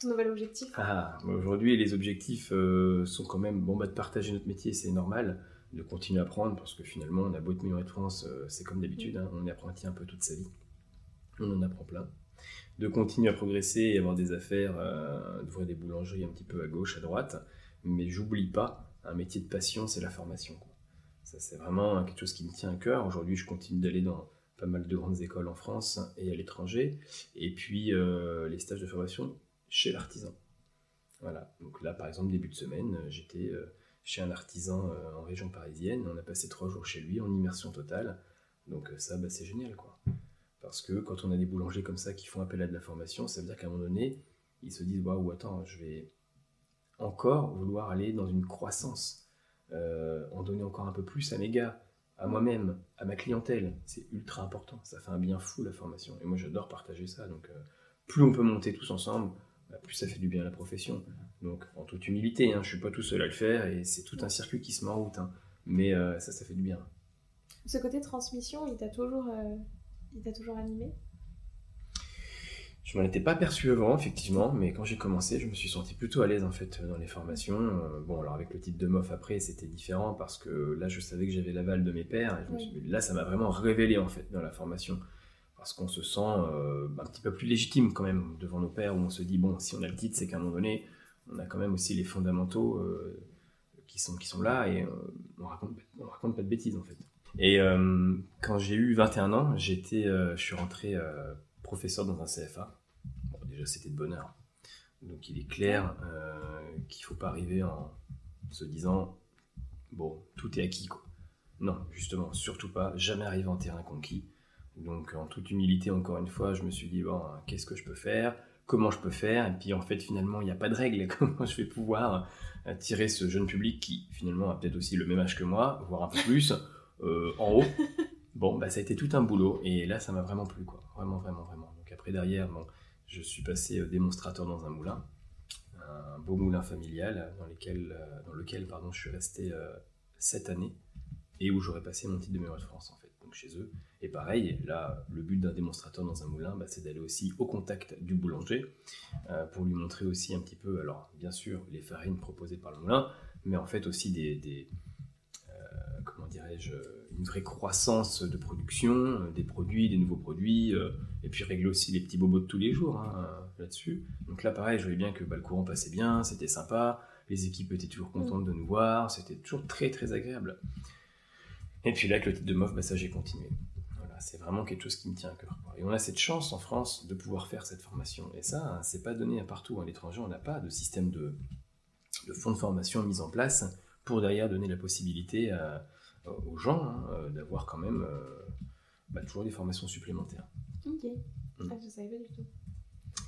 ton nouvel objectif? Ah, aujourd'hui, les objectifs euh, sont quand même bon, bah, de partager notre métier, c'est normal, de continuer à apprendre, parce que finalement, on a beau être meilleur de France, euh, c'est comme d'habitude, hein, on est apprenti un peu toute sa vie. On en apprend plein. De continuer à progresser et avoir des affaires, euh, d'ouvrir des boulangeries un petit peu à gauche, à droite, mais j'oublie pas, un métier de passion, c'est la formation. Ça, c'est vraiment quelque chose qui me tient à cœur. Aujourd'hui, je continue d'aller dans pas mal de grandes écoles en France et à l'étranger, et puis euh, les stages de formation chez l'artisan. Voilà, donc là par exemple début de semaine, euh, j'étais chez un artisan euh, en région parisienne, on a passé trois jours chez lui en immersion totale, donc euh, ça bah, c'est génial quoi. Parce que quand on a des boulangers comme ça qui font appel à de la formation, ça veut dire qu'à un moment donné, ils se disent waouh attends, je vais encore vouloir aller dans une croissance, euh, en donner encore un peu plus à mes gars, à moi-même, à ma clientèle, c'est ultra important, ça fait un bien fou la formation, et moi j'adore partager ça, donc plus on peut monter tous ensemble, bah, plus ça fait du bien à la profession. Donc, en toute humilité, hein, je suis pas tout seul à le faire et c'est tout un circuit qui se met en route. hein. Mais euh, ça, ça fait du bien. Ce côté transmission, il t'a toujours, euh, il t'a toujours animé? Je m'en étais pas perçu avant, effectivement, mais quand j'ai commencé, je me suis senti plutôt à l'aise en fait dans les formations. Euh, bon, alors avec le titre de MOF après, c'était différent parce que là, je savais que j'avais l'aval de mes pairs et je me Oui. suis dit, là, ça m'a vraiment révélé en fait dans la formation. Parce qu'on se sent euh, un petit peu plus légitime quand même devant nos pairs, où on se dit, bon, si on a le titre, c'est qu'à un moment donné, on a quand même aussi les fondamentaux euh, qui, sont, qui sont là et euh, on, raconte, on raconte pas de bêtises en fait. Et euh, quand j'ai eu 21 ans, j'étais, euh, je suis rentré professeur dans un CFA. Bon, déjà, c'était de bonheur. Donc, il est clair qu'il faut pas arriver en se disant bon, tout est acquis. Quoi. Non, justement, surtout pas. Jamais arriver en terrain conquis. Donc, en toute humilité, encore une fois, je me suis dit bon, qu'est-ce que je peux faire? Comment je peux faire Et puis, en fait, finalement, il n'y a pas de règle. Comment je vais pouvoir euh, tirer ce jeune public qui, finalement, a peut-être aussi le même âge que moi, voire un peu plus, euh, en haut Bon, bah, ça a été tout un boulot. Et là, ça m'a vraiment plu, quoi. Vraiment, vraiment, vraiment. Donc, après, derrière, bon, je suis passé euh, démonstrateur dans un moulin, un beau moulin familial dans, lequel pardon, je suis resté euh, sept années et où j'aurais passé mon titre de meilleur de France en fait, donc chez eux. Et pareil, là, le but d'un démonstrateur dans un moulin, bah, c'est d'aller aussi au contact du boulanger euh, pour lui montrer aussi un petit peu, alors bien sûr, les farines proposées par le moulin, mais en fait aussi des, des euh, comment dirais-je, une vraie croissance de production, euh, des produits, des nouveaux produits, euh, et puis régler aussi les petits bobos de tous les jours hein, là-dessus. Donc là, pareil, je voyais bien que bah, le courant passait bien, c'était sympa, les équipes étaient toujours contentes de nous voir, c'était toujours très très agréable. Et puis là, avec le titre de MOF, bah, ça j'ai continué. Voilà, c'est vraiment quelque chose qui me tient à cœur. Et on a cette chance en France de pouvoir faire cette formation. Et ça, hein, c'est pas donné à partout. À l'étranger, on n'a pas de système de, de fonds de formation mis en place pour derrière donner la possibilité à, aux gens hein, d'avoir quand même bah, toujours des formations supplémentaires. Ok, mm. ah, je savais pas du tout.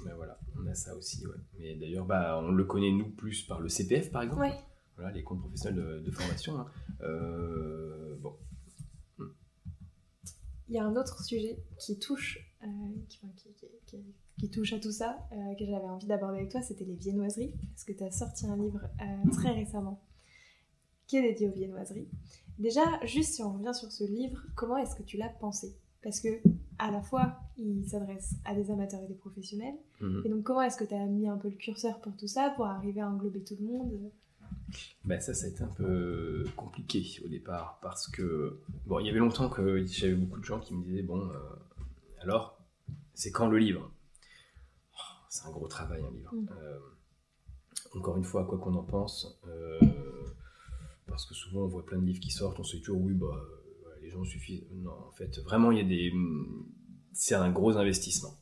Ben voilà, on a ça aussi, ouais. Mais d'ailleurs, bah, on le connaît nous plus par le CPF par exemple. Ouais. Voilà, les comptes professionnels de, formation. Hein. Il y a un autre sujet qui touche, qui, qui, qui touche à tout ça, euh, que j'avais envie d'aborder avec toi, c'était les viennoiseries, parce que tu as sorti un livre euh, très récemment qui est dédié aux viennoiseries. Déjà, juste si on revient sur ce livre, comment est-ce que tu l'as pensé? Parce que à la fois, il s'adresse à des amateurs et des professionnels. Mhm. Et donc, comment est-ce que tu as mis un peu le curseur pour tout ça, pour arriver à englober tout le monde? Ben ça, ça a été un peu compliqué au départ parce que, bon, il y avait longtemps que j'avais beaucoup de gens qui me disaient, bon, euh, alors, c'est quand le livre? C'est un gros travail un livre. Mm. Euh, encore une fois, quoi qu'on en pense, euh, parce que souvent on voit plein de livres qui sortent, on se dit toujours oui, bah, les gens suffisent. Non, en fait, vraiment, il y a des. C'est un gros investissement.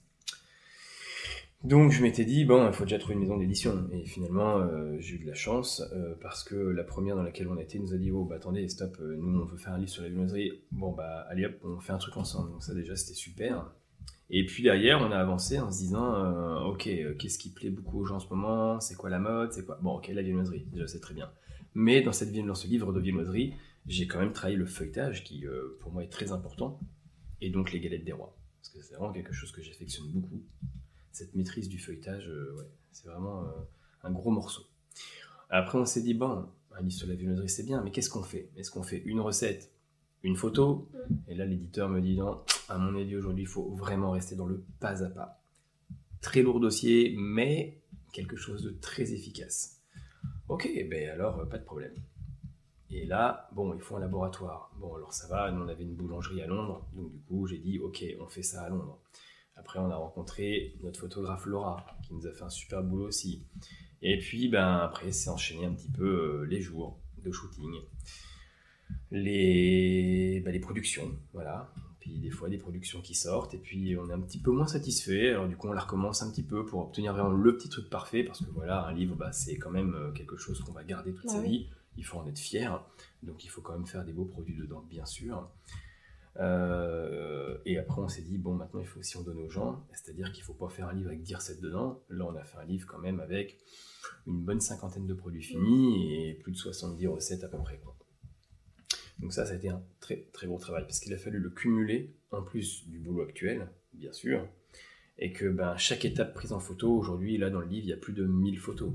Donc je m'étais dit, bon, il faut déjà trouver une maison d'édition. Et finalement, euh, j'ai eu de la chance, parce que la première dans laquelle on été nous a dit, oh, bah attendez, stop, nous on veut faire un livre sur la viennoiserie. Bon, bah allez hop, on fait un truc ensemble. Donc ça déjà, c'était super. Et puis derrière, on a avancé en se disant, euh, ok, euh, qu'est-ce qui plaît beaucoup aux gens en ce moment? C'est quoi la mode? C'est quoi? Bon, ok, la viennoiserie, déjà c'est très bien. Mais dans, cette, dans ce livre de viennoiserie, j'ai quand même travaillé le feuilletage, qui euh, pour moi est très important, et donc les galettes des rois. Parce que c'est vraiment quelque chose que j'affectionne beaucoup. Cette maîtrise du feuilletage, ouais, c'est vraiment un gros morceau. Après, on s'est dit, bon, un livre sur la viennoiserie, c'est bien, mais qu'est-ce qu'on fait? Est-ce qu'on fait une recette une photo? Et là, l'éditeur me dit non, à mon avis, aujourd'hui, il faut vraiment rester dans le pas à pas. Très lourd dossier, mais quelque chose de très efficace. Ok, ben alors, pas de problème. Et là, bon, il faut un laboratoire. Bon, alors ça va, nous on avait une boulangerie à Londres, donc du coup j'ai dit, ok, on fait ça à Londres. Après, on a rencontré notre photographe Laura, qui nous a fait un super boulot aussi. Et puis, ben après, c'est enchaîné un petit peu euh, les jours de shooting les, bah, les productions, voilà. Puis des fois des productions qui sortent, et puis on est un petit peu moins satisfait, alors du coup on la recommence un petit peu pour obtenir vraiment le petit truc parfait, parce que voilà, un livre, bah, c'est quand même euh, quelque chose qu'on va garder toute bah sa vie, il faut en être fier, donc il faut quand même faire des beaux produits dedans, bien sûr. Euh, et après, on s'est dit, bon, maintenant, il faut aussi en donner aux gens. C'est-à-dire qu'il ne faut pas faire un livre avec 10 recettes dedans. Là, on a fait un livre quand même avec une bonne cinquantaine de produits finis et plus de 70 recettes à peu près. Donc ça, ça a été un très très gros travail, parce qu'il a fallu le cumuler, en plus du boulot actuel, bien sûr, et que ben, chaque étape prise en photo, aujourd'hui, là dans le livre, il y a plus de 1000 photos.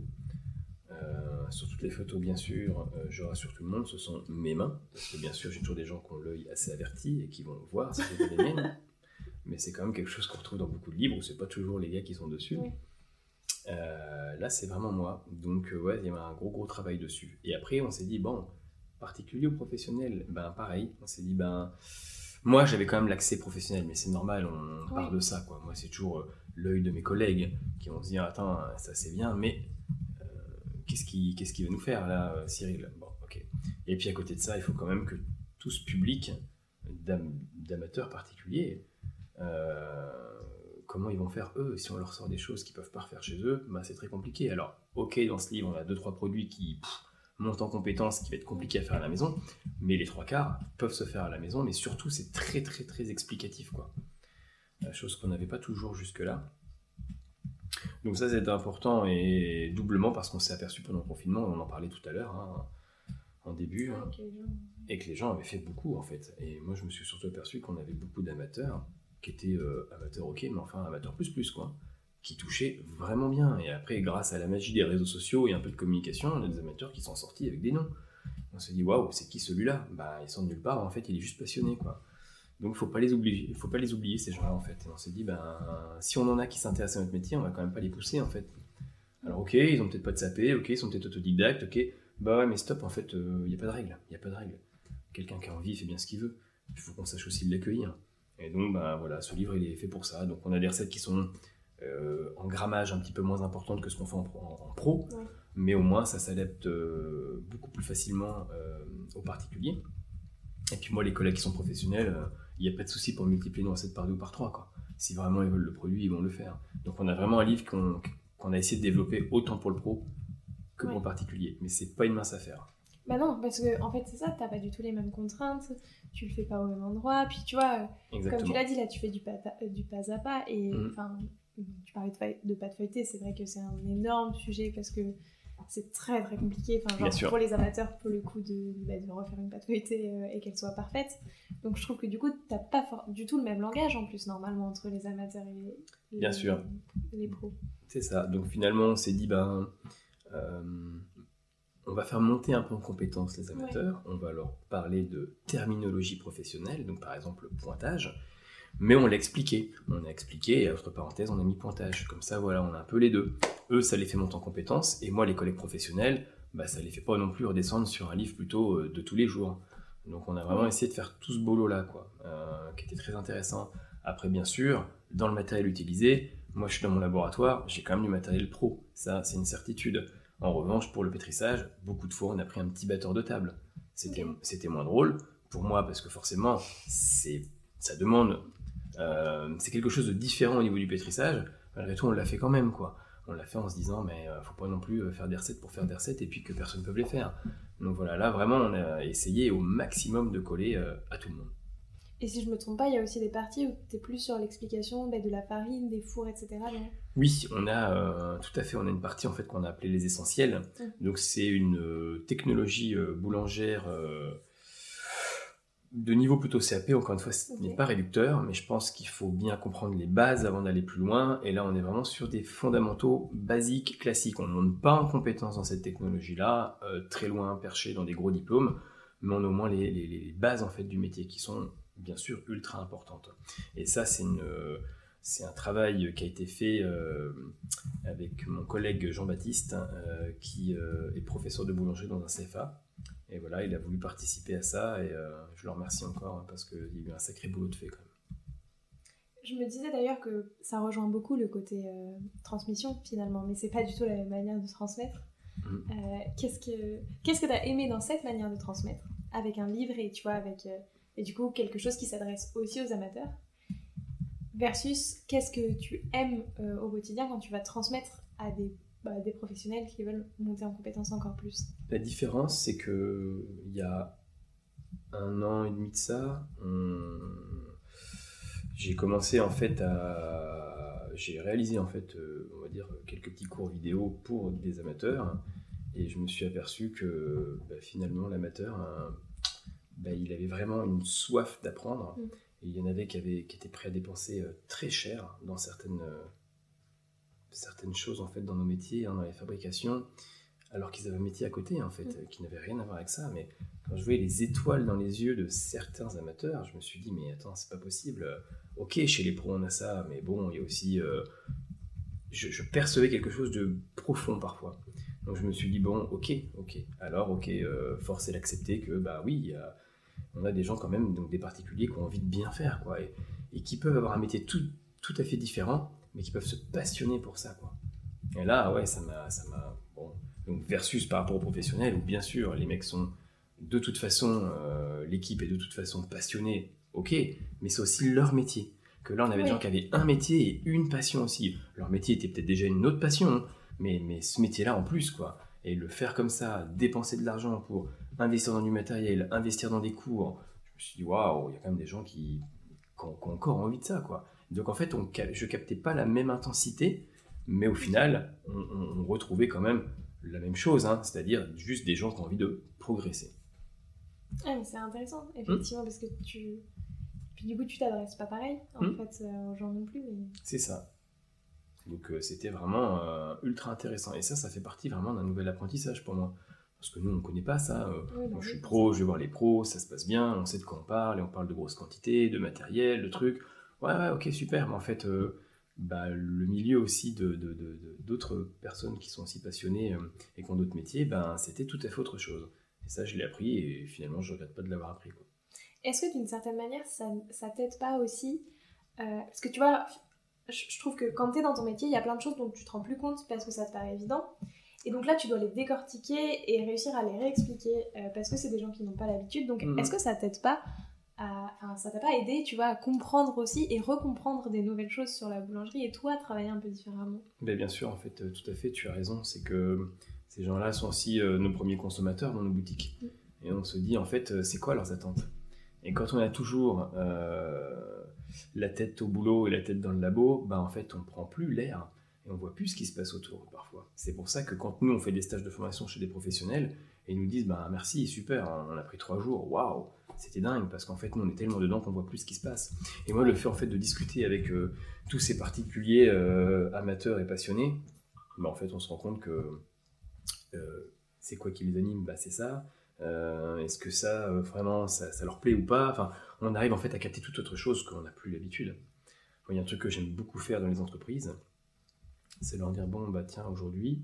Euh, sur toutes les photos, bien sûr, euh, je rassure tout le monde, ce sont mes mains, parce que bien sûr, j'ai toujours des gens qui ont l'œil assez averti et qui vont voir si c'est les miennes, mais c'est quand même quelque chose qu'on retrouve dans beaucoup de livres où c'est pas toujours les gars qui sont dessus. Euh, là, c'est vraiment moi, donc ouais, il y avait un gros gros travail dessus. Et après, on s'est dit, bon, particulier ou professionnel? Ben pareil, on s'est dit ben moi j'avais quand même l'accès professionnel, mais c'est normal, on parle de ça quoi. Moi c'est toujours l'œil de mes collègues qui vont se dire attends ça c'est bien, mais qu'est-ce qui qu'est-ce va nous faire là euh, Cyril? Bon ok. Et puis à côté de ça il faut quand même que tout ce public d'amateurs particuliers comment ils vont faire eux? Si on leur sort des choses qu'ils peuvent pas refaire chez eux ben, c'est très compliqué alors ok dans ce livre on a deux trois produits qui monte en compétence qui va être compliqué à faire à la maison, mais les trois quarts peuvent se faire à la maison, mais surtout c'est très très très explicatif quoi. La chose qu'on n'avait pas toujours jusque-là. Donc ça c'est important et doublement parce qu'on s'est aperçu pendant le confinement, on en parlait tout à l'heure, hein, en début, hein, et que les gens avaient fait beaucoup en fait. Et moi je me suis surtout aperçu qu'on avait beaucoup d'amateurs qui étaient euh, amateurs ok, mais enfin amateurs plus plus quoi qui touchait vraiment bien. Et après, grâce à la magie des réseaux sociaux et un peu de communication, on a des amateurs qui sont sortis avec des noms. On s'est dit, waouh, c'est qui celui-là? Bah, ils sont de nulle part, en fait, il est juste passionné, quoi. Donc, il faut pas les oublier, faut pas les oublier, ces gens-là, en fait. Et on s'est dit, ben, si on en a qui s'intéressent à notre métier, on va quand même pas les pousser, en fait. Alors, ok, ils ont peut-être pas de sapé, ok, ils sont peut-être autodidactes, ok, bah ouais, mais stop, en fait, il euh, n'y a pas de règle, il n'y a pas de règle. Quelqu'un qui a envie fait bien ce qu'il veut. Il faut qu'on sache aussi l'accueillir. Et donc, ben, voilà, ce livre, il est fait pour ça. Donc, on a des recettes qui sont euh, en grammage un petit peu moins importante que ce qu'on fait en, pro, mais au moins ça s'adapte euh, beaucoup plus facilement euh, aux particuliers. Et puis moi, les collègues qui sont professionnels, il n'y a pas de souci pour multiplier nos recettes par deux ou par trois. Quoi. Si vraiment ils veulent le produit, ils vont le faire. Donc on a vraiment un livre qu'on a essayé de développer autant pour le pro que pour le particulier. Mais c'est pas une mince affaire. Bah non, parce que en fait c'est ça, t'as pas du tout les mêmes contraintes, tu le fais pas au même endroit, puis tu vois, euh, comme tu l'as dit là, tu fais du, pas, du pas à pas, et Mhm. enfin, tu parlais de, de pâte feuilletée, c'est vrai que c'est un énorme sujet parce que c'est très très compliqué, enfin genre sûr. pour les amateurs pour le coup de, bah, de refaire une pâte feuilletée euh, et qu'elle soit parfaite. Donc je trouve que du coup t'as pas du tout le même langage en plus normalement entre les amateurs et les, les- Bien sûr. les pros. C'est ça. Donc finalement, on s'est dit, ben, euh, on va faire monter un peu en compétence les amateurs. On va leur parler de terminologie professionnelle, donc par exemple le pointage. Mais on l'a expliqué. On a expliqué, et entre parenthèses, on a mis pointage. Comme ça, voilà, on a un peu les deux. Eux, ça les fait monter en compétence, et moi, les collègues professionnels, bah, ça les fait pas non plus redescendre sur un livre plutôt euh, de tous les jours. Donc on a vraiment essayé de faire tout ce boulot-là, quoi, euh, qui était très intéressant. Après, bien sûr, dans le matériel utilisé, moi, je suis dans mon laboratoire, j'ai quand même du matériel pro. Ça, c'est une certitude. En revanche, pour le pétrissage, beaucoup de fois, on a pris un petit batteur de table. C'était, moins drôle pour moi parce que forcément, c'est, ça demande, euh, c'est quelque chose de différent au niveau du pétrissage. Malgré tout, on l'a fait quand même, quoi. On l'a fait en se disant, mais euh, faut pas non plus euh, faire des recettes pour faire des recettes et puis que personne ne peut les faire. Donc voilà, là vraiment, on a essayé au maximum de coller à tout le monde. Et si je me trompe pas, il y a aussi des parties où tu es plus sur l'explication bah, de la farine, des fours, etc. non? Oui, on a euh, tout à fait, on a une partie en fait qu'on a appelée les essentiels. Mm. Donc c'est une euh, technologie euh, boulangère de niveau plutôt CAP. Encore une fois, ce n'est pas réducteur, mais je pense qu'il faut bien comprendre les bases avant d'aller plus loin. Et là, on est vraiment sur des fondamentaux basiques, classiques. On ne monte pas en compétence dans cette technologie-là, euh, très loin perché dans des gros diplômes, mais on a au moins les, les- les bases en fait du métier qui sont bien sûr ultra importantes. Et ça, c'est une euh, c'est un travail qui a été fait euh, avec mon collègue Jean-Baptiste, euh, qui euh, est professeur de boulangerie dans un CFA. Et voilà, il a voulu participer à ça et euh, je le remercie encore hein, parce qu'il y a eu un sacré boulot de fait quand même. Je me disais d'ailleurs que ça rejoint beaucoup le côté euh, transmission finalement, mais c'est pas du tout la même manière de transmettre. Mhm. Euh, qu'est-ce que qu'est-ce que tu as aimé dans cette manière de transmettre? Avec un livre et tu vois avec et du coup quelque chose qui s'adresse aussi aux amateurs? Versus qu'est-ce que tu aimes au quotidien quand tu vas transmettre à des, bah, des professionnels qui veulent monter en compétence encore plus. La différence, c'est que il y a un an et demi de ça, on- j'ai commencé en fait à, j'ai réalisé en fait, euh, on va dire quelques petits cours vidéo pour des amateurs, et je me suis aperçu que bah, finalement l'amateur, hein, bah, il avait vraiment une soif d'apprendre, Mm. et il y en avait qui avaient, qui étaient prêts à dépenser euh, très cher dans certaines euh, certaines choses en fait dans nos métiers, hein, dans les fabrications alors qu'ils avaient un métier à côté en fait, Mm. euh, qui n'avait rien à voir avec ça. Mais quand je voyais les étoiles dans les yeux de certains amateurs, je me suis dit mais attends c'est pas possible. Ok chez les pros on a ça, mais bon il y a aussi, euh, je, je percevais quelque chose de profond parfois. Donc je me suis dit bon ok ok alors ok euh, force est d'accepter que bah oui on a des gens quand même donc des particuliers qui ont envie de bien faire quoi et, et qui peuvent avoir un métier tout tout à fait différent mais qui peuvent se passionner pour ça quoi. Et là ouais ça m'a ça m'a bon donc versus par rapport aux professionnels où bien sûr les mecs sont de toute façon euh, l'équipe est de toute façon passionnée ok mais c'est aussi leur métier. Que là on avait des gens qui avaient un métier et une passion aussi. Leur métier était peut-être déjà une autre passion mais, mais ce métier là en plus quoi. Et le faire comme ça dépenser de l'argent pour investir dans du matériel investir dans des cours je me suis dit waouh il y a quand même des gens qui, qui ont, qui ont encore envie de ça quoi donc en fait on, je captais pas la même intensité mais au final on, on- on retrouvait quand même la même chose, hein, c'est-à-dire juste des gens qui ont envie de progresser. Ah, mais c'est intéressant, effectivement, parce que tu. Puis du coup, tu t'adresses pas pareil, en Mm. fait, euh, aux gens non plus. Mais... C'est ça. Donc euh, c'était vraiment euh, ultra intéressant. Et ça, ça fait partie vraiment d'un nouvel apprentissage pour moi. Parce que nous, on ne connaît pas ça. Oui, bah moi, je suis pro, je vais voir les pros, ça se passe bien, on sait de quoi on parle, et on parle de grosses quantités, de matériel, de trucs. Ouais, ouais, ok, super. Mais en fait, euh, bah, le milieu aussi de, de- de- de- d'autres personnes qui sont aussi passionnées euh, et qui ont d'autres métiers, ben, c'était tout à fait autre chose. Et ça, je l'ai appris, et finalement, je regrette pas de l'avoir appris. Quoi. Est-ce que d'une certaine manière, ça, ça t'aide pas aussi euh, Parce que tu vois, je, je trouve que quand t'es dans ton métier, il y a plein de choses dont tu te rends plus compte parce que ça te paraît évident. Et donc là, tu dois les décortiquer et réussir à les réexpliquer euh, parce que c'est des gens qui n'ont pas l'habitude. Donc Mhm. est-ce que ça t'aide pas à, enfin, ça t'a pas aidé, tu vois, à comprendre aussi et recomprendre des nouvelles choses sur la boulangerie et toi travailler un peu différemment Ben, bien sûr, en fait, euh, tout à fait, tu as raison. C'est que Ces gens-là sont aussi euh, nos premiers consommateurs dans nos boutiques. Et on se dit, en fait, euh, c'est quoi leurs attentes? Et quand on a toujours euh, la tête au boulot et la tête dans le labo, bah, en fait, on ne prend plus l'air et on voit plus ce qui se passe autour parfois. C'est pour ça que quand nous, on fait des stages de formation chez des professionnels, et ils nous disent, bah, merci, super, on a pris trois jours, waouh, c'était dingue, parce qu'en fait, nous, on est tellement dedans qu'on voit plus ce qui se passe. Et moi, le fait, en fait, de discuter avec euh, tous ces particuliers euh, amateurs et passionnés, bah, en fait, on se rend compte que euh, c'est quoi qui les anime? Bah, C'est ça. Est-ce que ça, vraiment, ça, ça leur plaît ou pas? Enfin, on arrive en fait à capter toute autre chose qu'on n'a plus l'habitude. Il y a un truc que j'aime beaucoup faire dans les entreprises, c'est leur dire bon, bah tiens, aujourd'hui,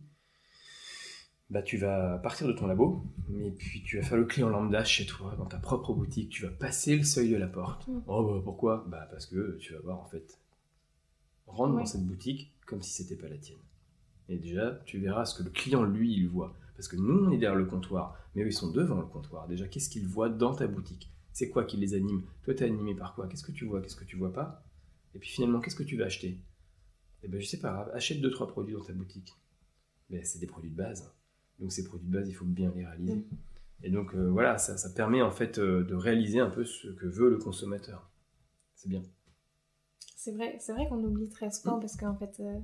bah, tu vas partir de ton labo, mais puis tu vas faire le client lambda chez toi, dans ta propre boutique, tu vas passer le seuil de la porte. Mm. Oh, bah, pourquoi? Bah, parce que tu vas voir, en fait, rentre Ouais. dans cette boutique comme si c'était pas la tienne. Et déjà, tu verras ce que le client, lui, il voit. Parce que nous, on est derrière le comptoir, mais eux, ils sont devant le comptoir. Déjà, qu'est-ce qu'ils voient dans ta boutique? C'est quoi qui les anime? Toi, t'es animé par quoi? Qu'est-ce que tu vois? Qu'est-ce que tu vois pas? Et puis finalement, qu'est-ce que tu vas acheter? Eh ben, je sais pas, achète deux trois produits dans ta boutique. Mais c'est des produits de base. Donc ces produits de base, il faut bien les réaliser. Mm. Et donc euh, voilà, ça, ça permet en fait euh, de réaliser un peu ce que veut le consommateur. C'est bien. C'est vrai, c'est vrai qu'on oublie très souvent parce qu'en fait, euh,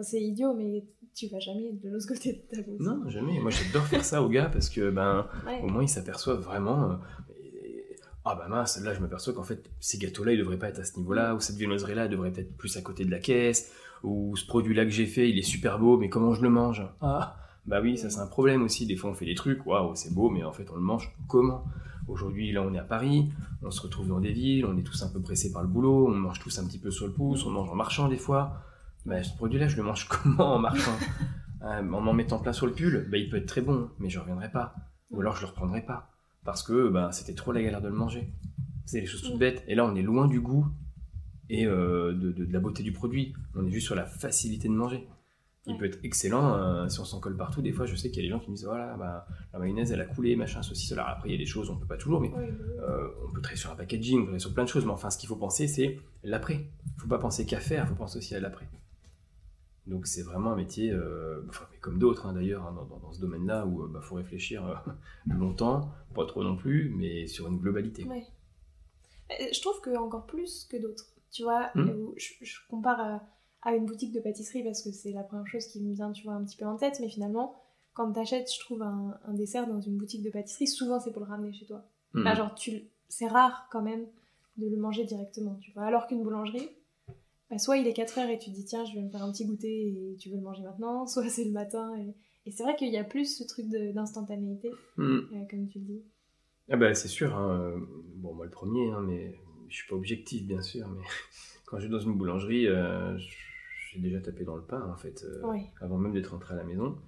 c'est idiot, mais tu vas jamais de l'autre côté de ta boutique. Non, jamais. Moi, j'adore faire ça aux gars parce que ben Ouais. au moins ils s'aperçoivent vraiment. et- ah bah mince, là je m'aperçois qu'en fait ces gâteaux-là ils devraient pas être à ce niveau-là, ou cette viennoiserie-là devrait être plus à côté de la caisse, ou ce produit-là que j'ai fait il est super beau, mais comment je le mange? Ah bah oui, ça c'est un problème aussi. Des fois on fait des trucs, waouh c'est beau, mais en fait on le mange comment? Aujourd'hui là on est à Paris, on se retrouve dans des villes, on est tous un peu pressés par le boulot, on mange tous un petit peu sur le pouce, on mange en marchant des fois. Bah ce produit-là je le mange comment en marchant? Euh, En m'en mettant plein sur le pull, bah, il peut être très bon, mais je reviendrai pas. Ou alors je le reprendrai pas. Parce que bah, c'était trop la galère de le manger. C'est des choses toutes Mm. bêtes. Et là, on est loin du goût et euh, de, de- de la beauté du produit. On est juste sur la facilité de manger. Il Ouais. peut être excellent euh, si on s'en colle partout. Des fois, je sais qu'il y a des gens qui me disent voilà, bah, la mayonnaise, elle a coulé, machin, ceci, cela. Après, il y a des choses, on peut pas toujours, mais bah oui. euh, on peut travailler sur un packaging, on peut travailler sur plein de choses. Mais enfin, ce qu'il faut penser, c'est l'après. Il faut pas penser qu'à faire, il faut penser aussi à l'après. Donc c'est vraiment un métier, euh, enfin, mais comme d'autres hein, d'ailleurs, hein, dans, dans- dans ce domaine-là, où il faut réfléchir longtemps, pas trop non plus, mais sur une globalité. Ouais. Je trouve que encore plus que d'autres. Tu vois, Mm. euh, je, je compare à, une boutique de pâtisserie parce que c'est la première chose qui me vient, tu vois, un petit peu en tête. Mais finalement, quand t'achètes, je trouve un, un dessert dans une boutique de pâtisserie, souvent c'est pour le ramener chez toi. Bah, genre, tu, c'est rare quand même de le manger directement, tu vois. Alors qu'une boulangerie, bah, soit il est 4 heures et tu te dis tiens, je vais me faire un petit goûter et tu veux le manger maintenant, soit c'est le matin. Et, et c'est vrai qu'il y a plus ce truc d'instantanéité, Mhm. euh, comme tu le dis. Ah bah c'est sûr, hein, euh, bon moi le premier, hein, mais je suis pas objectif bien sûr, mais quand je vais dans une boulangerie, euh, j'ai déjà tapé dans le pain en fait, euh, avant même d'être rentré à la maison.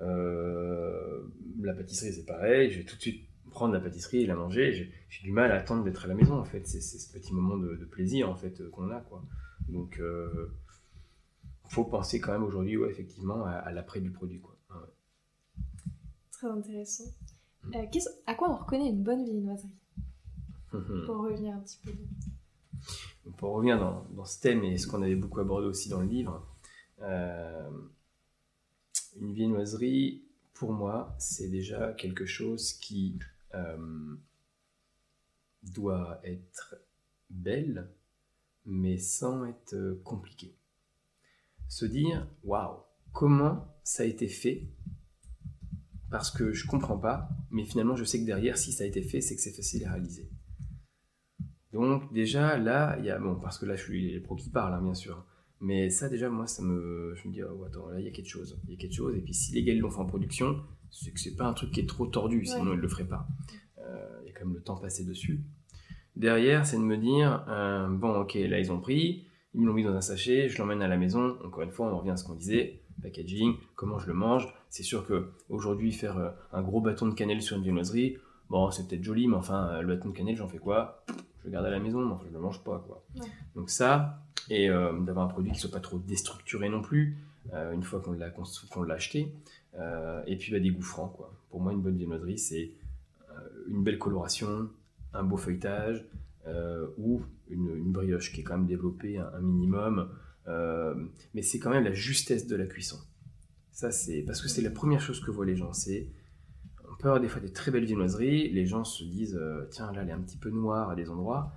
Euh, la pâtisserie c'est pareil, je vais tout de suite prendre la pâtisserie et la manger, j'ai du mal à attendre d'être à la maison en fait, c'est ce petit moment de, de plaisir en fait euh, qu'on a quoi. Donc euh, faut penser quand même aujourd'hui ouais, effectivement à, à l'après du produit quoi. Ouais. Très intéressant. Mm. À quoi on reconnaît une bonne viennoiserie? Pour revenir un petit peu. Pour revenir dans, dans ce thème et ce qu'on avait beaucoup abordé aussi dans le livre, euh, une viennoiserie, pour moi, c'est déjà quelque chose qui euh, doit être belle, mais sans être euh, compliqué. Se dire, waouh, comment ça a été fait? Parce que je comprends pas, mais finalement, je sais que derrière, si ça a été fait, c'est que c'est facile à réaliser. Donc déjà là, il y a bon parce que là je suis les pros qui parlent hein, bien sûr, mais ça déjà moi ça me je me dis oh, attends là il y a quelque chose, il y a quelque chose. Et puis si les gars ils l'ont fait en production, c'est que c'est pas un truc qui est trop tordu, sinon ils le feraient pas. Euh, Il y a quand même le temps passé dessus. Derrière c'est de me dire euh, bon ok là ils ont pris, ils me l'ont mis dans un sachet, je l'emmène à la maison. Encore une fois on revient à ce qu'on disait, packaging, comment je le mange. C'est sûr que aujourd'hui faire euh, un gros bâton de cannelle sur une viennoiserie, bon c'est peut-être joli mais enfin le bâton de cannelle j'en fais quoi? Le garde à la maison, mais enfin, je le mange pas, quoi. Ouais. Donc ça, et euh, d'avoir un produit qui soit pas trop déstructuré non plus, euh, une fois qu'on l'a qu'on l'a acheté, Euh, et puis bah, des goûts francs, quoi. Pour moi, une bonne viennoiserie, c'est euh, une belle coloration, un beau feuilletage, euh, ou une, une brioche qui est quand même développée un, un minimum, euh, mais c'est quand même la justesse de la cuisson. Ça, c'est parce que c'est la première chose que voient les gens. C'est avoir des fois des très belles viennoiseries. Les gens se disent euh, tiens là elle est un petit peu noire à des endroits.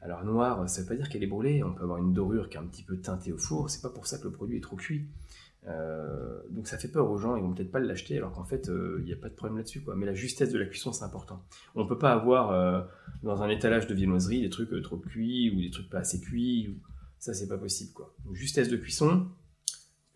Alors noire, ça veut pas dire qu'elle est brûlée. On peut avoir une dorure qui est un petit peu teintée au four. C'est pas pour ça que le produit est trop cuit. Euh, donc ça fait peur aux gens, ils vont peut-être pas l'acheter alors qu'en fait euh, il n'y a pas de problème là-dessus quoi. Mais la justesse de la cuisson c'est important. On peut pas avoir dans un étalage de viennoiserie des trucs trop cuits ou des trucs pas assez cuits. Ça c'est pas possible quoi. justesse de cuisson,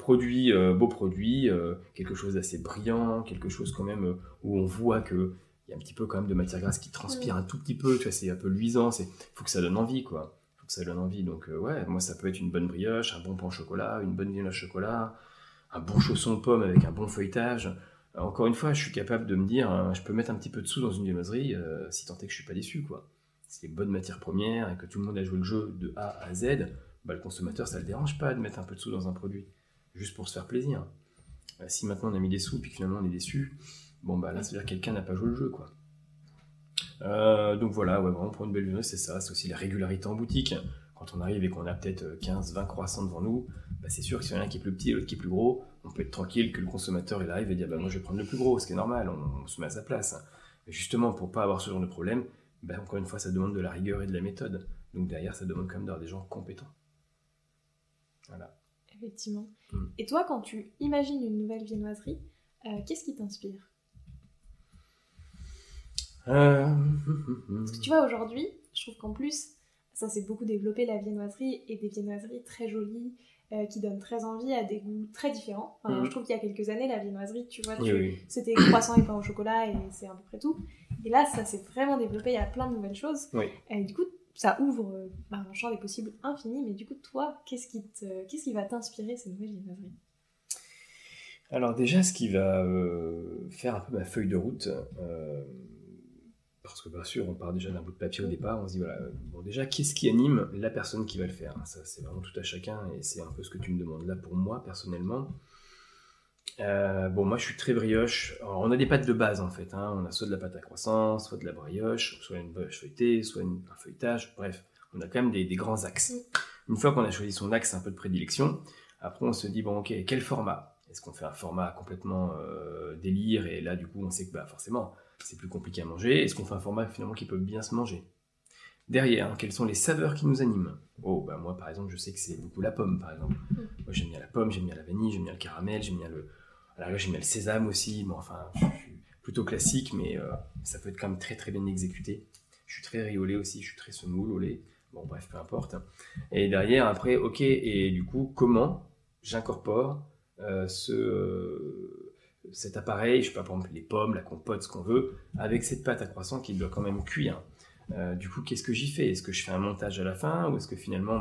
produit, euh, beau produit, euh, quelque chose d'assez brillant, quelque chose quand même euh, où on voit que il y a un petit peu quand même de matière grasse qui transpire un tout petit peu, tu vois, c'est un peu luisant, c'est faut que ça donne envie quoi. Faut que ça donne envie. Donc ouais, moi ça peut être une bonne brioche, un bon pain au chocolat, une bonne viennoise chocolat, un bon chausson pomme avec un bon feuilletage. Encore une fois, je suis capable de me dire, hein, je peux mettre un petit peu de sous dans une viennoiserie, si tant est que je suis pas déçu quoi. C'est une bonne matière première et que tout le monde a joué le jeu de A à Z, bah, le consommateur ça le dérange pas de mettre un peu de sous dans un produit juste pour se faire plaisir. Euh, si maintenant on a mis des sous et puis finalement on est déçu, bon bah là ça veut dire que quelqu'un n'a pas joué le jeu quoi. Euh, donc voilà, ouais, vraiment pour une belle journée, c'est ça, c'est aussi la régularité en boutique. Quand on arrive et qu'on a peut-être 15, 20 croissants devant nous, bah c'est sûr que si y en a un qui est plus petit et l'autre qui est plus gros, on peut être tranquille que le consommateur il arrive et dire bah moi je vais prendre le plus gros, ce qui est normal, on, se met à sa place. Mais justement pour pas avoir ce genre de problème, bah encore une fois ça demande de la rigueur et de la méthode. Donc derrière ça demande quand même d'avoir des gens compétents. Voilà effectivement. Mm. Et toi, quand tu imagines une nouvelle viennoiserie, euh, qu'est-ce qui t'inspire? Euh, Parce que tu vois, aujourd'hui, je trouve qu'en plus, ça s'est beaucoup développé la viennoiserie et des viennoiseries très jolies euh, qui donnent très envie à des goûts très différents. Mm. Je trouve qu'il y a quelques années, la viennoiserie, tu vois, c'était croissant et pain au chocolat et c'est à peu près tout. Et là, ça s'est vraiment développé, il y a plein de nouvelles choses. Et du coup, ça ouvre euh, bah, un champ des possibles infini, mais du coup, toi, qu'est-ce qui, qu'est-ce qui va t'inspirer ces nouvelles imageries Alors déjà, ce qui va euh, faire un peu ma feuille de route, euh, parce que bien sûr, on part déjà d'un bout de papier au départ, on se dit, voilà, bon déjà, qu'est-ce qui anime la personne qui va le faire? Ça, c'est vraiment tout à chacun, et c'est un peu ce que tu me demandes là pour moi, personnellement. Euh, bon, moi je suis très brioche. on a des pâtes de base en fait. Hein. On a soit de la pâte à croissance, soit de la brioche, soit une brioche feuilletée, soit un feuilletage. Bref, on a quand même des, grands axes. Une fois qu'on a choisi son axe un peu de prédilection, après on se dit bon ok, quel format? Est-ce qu'on fait un format complètement euh, délire et là du coup on sait que bah, forcément c'est plus compliqué à manger Est-ce qu'on fait un format finalement qui peut bien se manger? Derrière, quelles sont les saveurs qui nous animent? Oh, bah moi par exemple, je sais que c'est beaucoup la pomme par exemple. Mm. Moi j'aime bien la pomme, j'aime bien la vanille, j'aime bien le caramel, j'aime bien le, alors là, j'ai mis le sésame aussi. Bon, enfin, je suis plutôt classique, mais euh, ça peut être quand même très très bien exécuté. Je suis très riolé aussi, je suis très semoule au lait. Bon, bref, peu importe. Et derrière, après, ok, et du coup, comment j'incorpore euh, ce, euh, cet appareil, je sais pas, par exemple, les pommes, la compote, ce qu'on veut, avec cette pâte à croissant qui doit quand même cuire. du coup, qu'est-ce que j'y fais? Est-ce que je fais un montage à la fin ou est-ce que finalement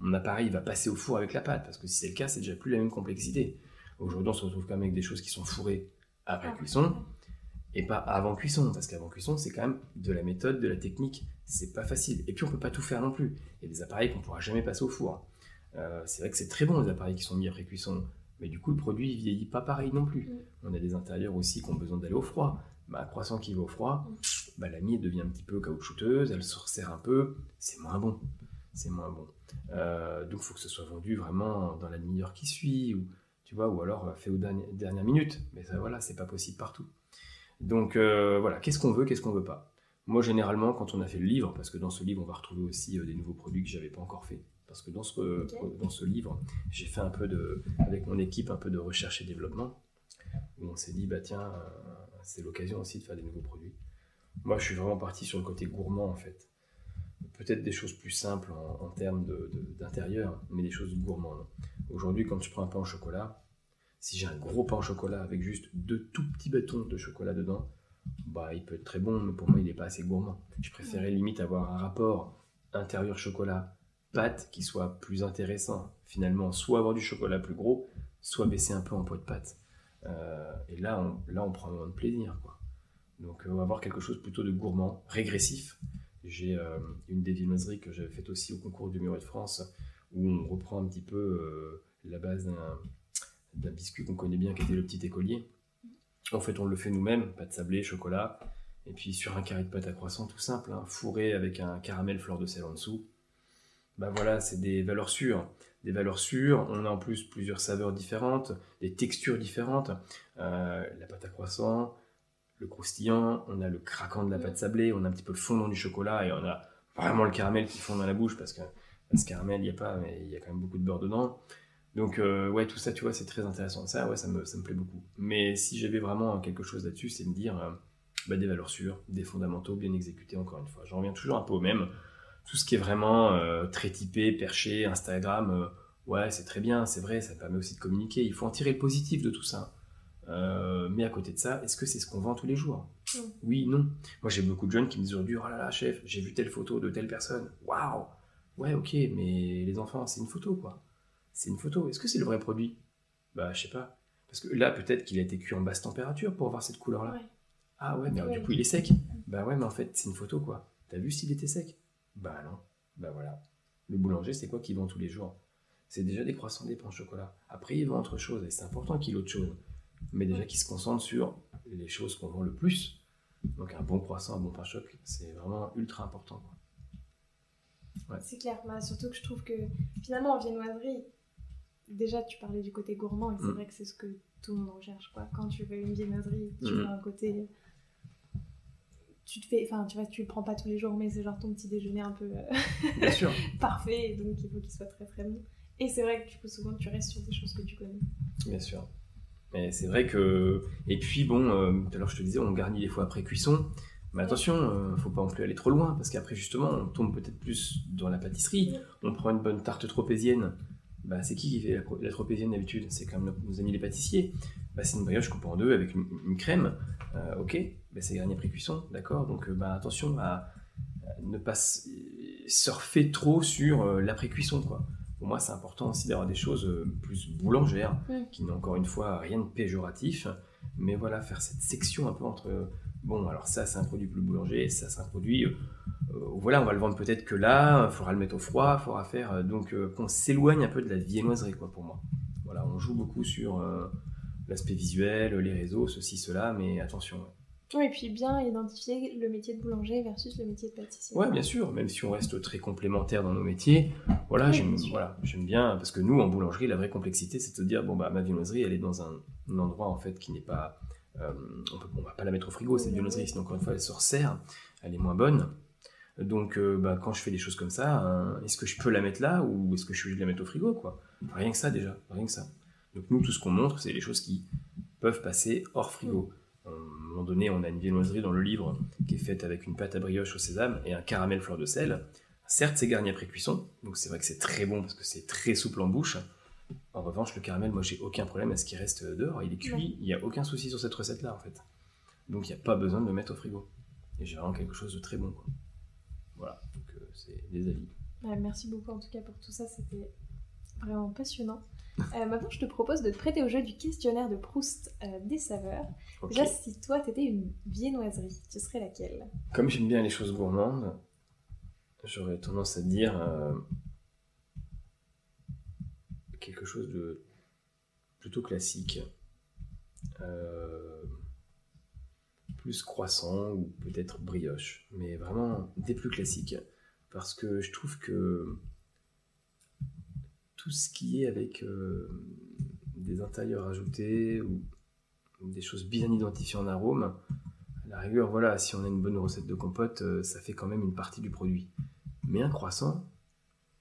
mon appareil va passer au four avec la pâte? Parce que si c'est le cas, c'est déjà plus la même complexité. Aujourd'hui, on se retrouve quand même avec des choses qui sont fourrées après ah. cuisson et pas avant cuisson, parce qu'avant cuisson, c'est quand même de la méthode, de la technique, c'est pas facile. Et puis, on peut pas tout faire non plus. Il y a des appareils qu'on pourra jamais passer au four. Euh, c'est vrai que c'est très bon les appareils qui sont mis après cuisson, mais du coup, le produit il vieillit pas pareil non plus. Mm. On a des intérieurs aussi qui ont besoin d'aller au froid. Bah, un croissant qui va au froid, mm. bah, la mie devient un petit peu caoutchouteuse, elle se resserre un peu, c'est moins bon. C'est moins bon. Euh, donc, il faut que ce soit vendu vraiment dans la demi-heure qui suit, ou ou alors euh, fait aux dernières, minutes. Mais ça, voilà, c'est pas possible partout. Donc euh, voilà, qu'est-ce qu'on veut, qu'est-ce qu'on veut pas? Moi, généralement, quand on a fait le livre, parce que dans ce livre, on va retrouver aussi euh, des nouveaux produits que j'avais pas encore fait. Parce que dans ce, dans ce livre, j'ai fait un peu de, avec mon équipe, un peu de recherche et développement, où on s'est dit, bah tiens, c'est l'occasion aussi de faire des nouveaux produits. Moi, je suis vraiment parti sur le côté gourmand, en fait. Peut-être des choses plus simples en, termes d'intérieur, mais des choses gourmandes. Aujourd'hui, quand tu prends un pain au chocolat, si j'ai un gros pain au chocolat avec juste deux tout petits bâtons de chocolat dedans, bah il peut être très bon, mais pour moi il n'est pas assez gourmand. Je préférais limite avoir un rapport intérieur chocolat pâte qui soit plus intéressant. Finalement, soit avoir du chocolat plus gros, soit baisser un peu en poids de pâte. Euh, et là on, là, on prend moins de plaisir. Quoi. Donc, on va avoir quelque chose plutôt de gourmand, régressif. J'ai euh, une des viennoiseries que j'avais faite aussi au concours du Muret de France, où on reprend un petit peu euh, la base d'un biscuit qu'on connaît bien qui était le petit écolier. En fait, on le fait nous-mêmes, pâte sablée, chocolat, et puis sur un carré de pâte à croissant tout simple, hein, fourré avec un caramel fleur de sel en dessous. bah voilà, c'est des valeurs sûres. Des valeurs sûres, on a en plus plusieurs saveurs différentes, des textures différentes. Euh, la pâte à croissant, le croustillant, on a le craquant de la pâte sablée, on a un petit peu le fondant du chocolat et on a vraiment le caramel qui fond dans la bouche parce que ce caramel, il n'y a pas, mais il y a quand même beaucoup de beurre dedans. Donc, euh, ouais, tout ça, tu vois, c'est très intéressant. Ça, ouais, ça me, ça me plaît beaucoup. Mais si j'avais vraiment quelque chose là-dessus, c'est me dire euh, bah, des valeurs sûres, des fondamentaux bien exécutés, encore une fois. J'en reviens toujours un peu au même. Tout ce qui est vraiment euh, très typé, perché, Instagram, ouais, c'est très bien, c'est vrai, ça permet aussi de communiquer. Il faut en tirer le positif de tout ça. mais à côté de ça, est-ce que c'est ce qu'on vend tous les jours? Oui, non. Moi, j'ai beaucoup de jeunes qui me disent aujourd'hui, oh là là, chef, j'ai vu telle photo de telle personne. Waouh Ouais, ok, mais les enfants, c'est une photo, quoi c'est une photo. Est-ce que c'est le vrai produit? Bah, je sais pas. Parce que là, peut-être qu'il a été cuit en basse température pour avoir cette couleur-là. Ah ouais, mais du coup, il est sec. Bah ouais, mais en fait, c'est une photo, quoi. T'as vu s'il était sec? Bah non. Bah voilà. Le boulanger, c'est quoi qu'il vend tous les jours? C'est déjà des croissants, des pains au chocolat. Après, il vend autre chose, et c'est important qu'il ait autre chose. Mais déjà qu'il se concentre sur les choses qu'on vend le plus. Donc un bon croissant, un bon pain choc, c'est vraiment ultra important. C'est clair, bah, surtout que je trouve que finalement en viennoiserie, déjà, tu parlais du côté gourmand, et c'est mm. vrai que c'est ce que tout le monde recherche. Quoi. Quand tu veux une viennoiserie, tu mm. veux un côté. Tu te fais, enfin, tu vois, tu le prends pas tous les jours, mais c'est genre ton petit déjeuner un peu euh, parfait, donc il faut qu'il soit très très bon. Et c'est vrai que du coup, souvent, tu restes sur des choses que tu connais. Bien sûr. Mais c'est vrai que. Et puis, bon, euh, tout à l'heure, je te disais, on garnit des fois après cuisson. Mais attention, ne euh, faut pas non plus aller trop loin, parce qu'après, justement, on tombe peut-être plus dans la pâtisserie. On prend une bonne tarte tropézienne bah, c'est qui qui fait la, tropézienne d'habitude? C'est comme nos, amis les pâtissiers. Bah, c'est une brioche coupée en deux avec une, crème. Euh, ok, bah, c'est garni après cuisson, d'accord? Donc euh, bah, attention à, ne pas surfer trop sur euh, l'après-cuisson. Quoi. Pour moi, c'est important aussi d'avoir des choses plus boulangères, qui n'ont encore une fois rien de péjoratif. Mais voilà, faire cette section un peu entre bon, alors ça, c'est un produit plus boulanger, ça, c'est un produit euh, voilà, on va le vendre peut-être que là, il faudra le mettre au froid, il faudra faire. Euh, donc, euh, qu'on s'éloigne un peu de la viennoiserie, quoi, pour moi. Voilà, on joue beaucoup sur l'aspect visuel, les réseaux, ceci, cela, mais attention. Oui, et puis bien identifier le métier de boulanger versus le métier de pâtissier. Oui, bien sûr, même si on reste très complémentaires dans nos métiers. Voilà, j'aime voilà, bien, parce que nous, en boulangerie, la vraie complexité, c'est de se dire, bon, bah, ma viennoiserie, elle est dans un, endroit, en fait, qui n'est pas... on ne va pas la mettre au frigo, cette viennoiserie, sinon, encore une fois, elle se resserre, elle est moins bonne. Donc, euh, bah, quand je fais des choses comme ça, hein, est-ce que je peux la mettre là ou est-ce que je suis obligé de la mettre au frigo quoi? Rien que ça déjà, rien que ça. Donc nous, tout ce qu'on montre, c'est les choses qui peuvent passer hors frigo. À un moment donné, on a une viennoiserie dans le livre qui est faite avec une pâte à brioche au sésame et un caramel fleur de sel. Certes, c'est garni après cuisson, donc c'est vrai que c'est très bon parce que c'est très souple en bouche. En revanche, le caramel, moi, j'ai aucun problème à ce qu'il reste dehors. Il est cuit, il n'y a aucun souci sur cette recette-là, en fait. Donc, il n'y a pas besoin de le mettre au frigo. Et j'ai vraiment quelque chose de très bon. Quoi. Voilà, donc euh, c'est des avis. merci beaucoup en tout cas pour tout ça, c'était vraiment passionnant. Euh, maintenant, je te propose de te prêter au jeu du questionnaire de Proust euh, des saveurs. Déjà, si toi, tu étais une viennoiserie, tu serais laquelle? Comme j'aime bien les choses gourmandes, j'aurais tendance à dire quelque chose de plutôt classique. Euh, plus croissant ou peut-être brioche, mais vraiment des plus classiques. Parce que je trouve que tout ce qui est avec euh, des intérieurs ajoutés ou, des choses bien identifiées en arôme, à la rigueur, voilà, si on a une bonne recette de compote, euh, ça fait quand même une partie du produit. Mais un croissant,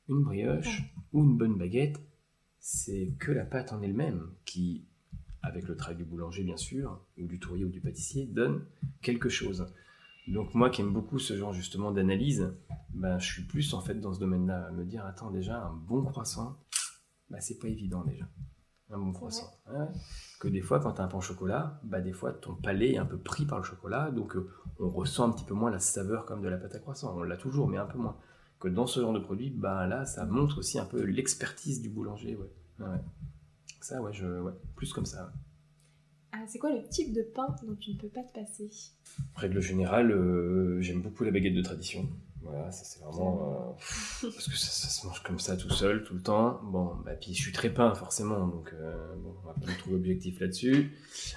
une brioche ou une bonne baguette, c'est que la pâte en elle-même qui avec le travail du boulanger bien sûr, ou du tourier ou du pâtissier, donne quelque chose. Donc moi qui aime beaucoup ce genre justement d'analyse, ben, je suis plus en fait dans ce domaine-là, à me dire, attends déjà, un bon croissant, ben, c'est pas évident déjà. Un bon croissant. Que des fois, quand tu as un pain au chocolat, bah, des fois, ton palais est un peu pris par le chocolat, donc euh, on ressent un petit peu moins la saveur comme de la pâte à croissant. On l'a toujours, mais un peu moins. Que dans ce genre de produit, ben, là, ça montre aussi un peu l'expertise du boulanger. Ouais. ouais. Ça, ouais, je, ouais, plus comme ça. Ah, c'est quoi le type de pain dont tu ne peux pas te passer? Règle générale, euh, j'aime beaucoup la baguette de tradition. Voilà, ça c'est vraiment. Euh, parce que ça, se mange comme ça tout seul, tout le temps. Bon, bah, puis je suis très pain forcément, donc euh, bon, on va pas trouver objectif là-dessus.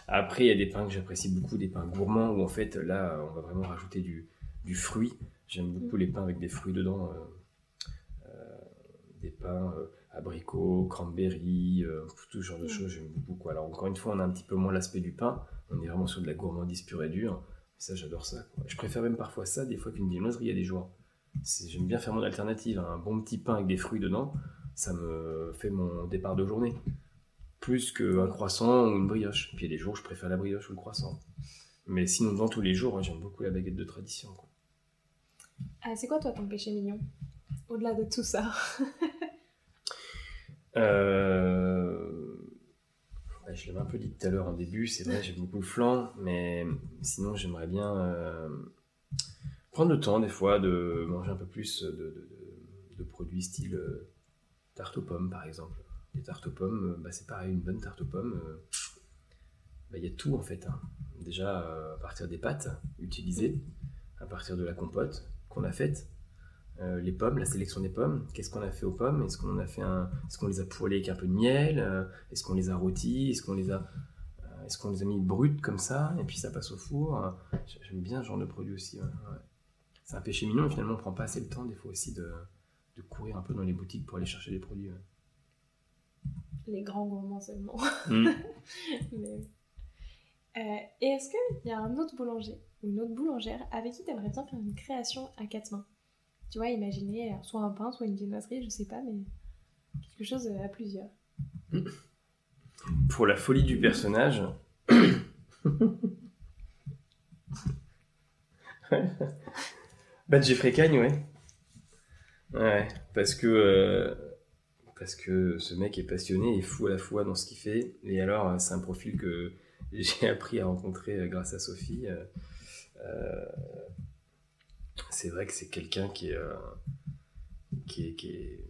Après, il y a des pains que j'apprécie beaucoup, des pains gourmands où en fait là, on va vraiment rajouter du, du fruit. J'aime beaucoup les pains avec des fruits dedans. des pains euh, abricots, cranberry, euh, tout ce genre de Mm. choses, j'aime beaucoup. Alors encore une fois, on a un petit peu moins l'aspect du pain, on est vraiment sur de la gourmandise pure et dure. Ça, j'adore ça. quoi. Je préfère même parfois ça des fois qu'une viennoiserie à des jours. C'est- J'aime bien faire mon alternative, hein. un bon petit pain avec des fruits dedans, ça me fait mon départ de journée. Plus qu'un croissant ou une brioche. Puis il y a des jours, je préfère la brioche ou le croissant. Mais sinon, dans tous les jours, j'aime beaucoup la baguette de tradition. quoi. Ah, c'est quoi toi ton péché mignon? Au-delà de tout ça. Euh... je l'avais un peu dit tout à l'heure en début, c'est vrai, j'aime beaucoup le flan, mais sinon j'aimerais bien euh, prendre le temps des fois de manger un peu plus de, produits style euh, tarte aux pommes par exemple. Les tartes aux pommes, bah, c'est pareil, une bonne tarte aux pommes, bah, il y a tout en fait. hein. Déjà à partir des pâtes utilisées, à partir de la compote qu'on a faite, euh, les pommes, la sélection des pommes. Qu'est-ce qu'on a fait aux pommes? Est-ce qu'on a fait un, est-ce qu'on les a poêlées avec un peu de miel? Euh, Est-ce qu'on les a rôties? Est-ce qu'on les a, euh, est-ce qu'on les a mis brutes comme ça? Et puis ça passe au four J'aime bien ce genre de produit aussi. ouais. C'est un péché mignon. Finalement, on prend pas assez le temps des fois aussi de, de courir un peu dans les boutiques pour aller chercher des produits. ouais. Les grands gourmands seulement. Mm. Mais. Euh, et est-ce qu'il y a un autre boulanger ou une autre boulangère avec qui tu aimerais bien faire une création à quatre mains Tu vois, imaginer euh, soit un pain, soit une viennoiserie, je sais pas, mais quelque chose euh, à plusieurs. Pour la folie du personnage. bah Jeffrey Cagne, ouais. Ouais, parce que euh, parce que ce mec est passionné et fou à la fois dans ce qu'il fait. Et alors, c'est un profil que j'ai appris à rencontrer grâce à Sophie. Euh, c'est vrai que c'est quelqu'un qui est, euh, qui est qui est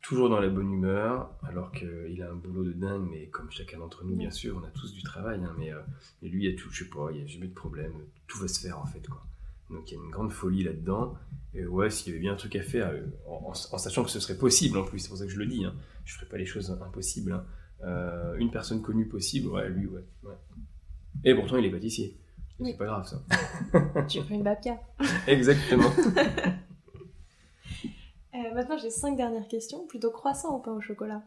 toujours dans la bonne humeur, alors qu'il a un boulot de dingue, mais comme chacun d'entre nous, bien sûr, on a tous du travail, hein, mais, euh, mais lui, il y a tout, je sais pas, il n'y a jamais de problème, tout va se faire en fait, quoi. Donc il y a une grande folie là-dedans, et ouais, s'il y avait bien un truc à faire, en, en- en sachant que ce serait possible en plus, c'est pour ça que je le dis, hein, je ferais pas les choses impossibles, hein. Euh, une personne connue possible, ouais, lui, ouais. ouais. Et pourtant, il est pâtissier. Oui. C'est pas grave ça. tu ferais une babka. Exactement. Euh, maintenant, j'ai cinq dernières questions. Plutôt croissant ou pain au chocolat?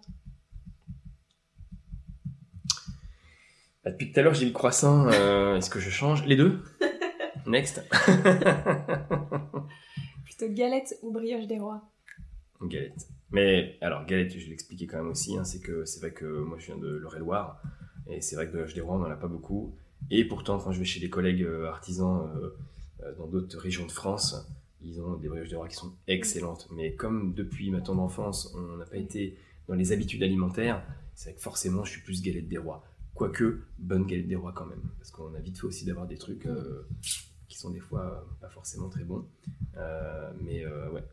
Bah, depuis tout à l'heure, j'ai dit le croissant. euh, Est-ce que je change? Les deux? Next. Plutôt galette ou brioche des rois? Galette. Mais alors, galette, je vais l'expliquer quand même aussi. hein, c'est que c'est vrai que moi, je viens de l'Eure-et-Loire. Et c'est vrai que de l'âge des rois, on n'en a pas beaucoup. Et pourtant, quand je vais chez des collègues euh, artisans euh, euh, dans d'autres régions de France, ils ont des brioches des rois qui sont excellentes. Mais comme depuis ma tendre enfance, on n'a pas été dans les habitudes alimentaires, c'est vrai que forcément, je suis plus galette des rois. Quoique, bonne galette des rois quand même. Parce qu'on a vite fait aussi d'avoir des trucs euh, qui sont des fois euh, pas forcément très bons. Euh, mais ouais,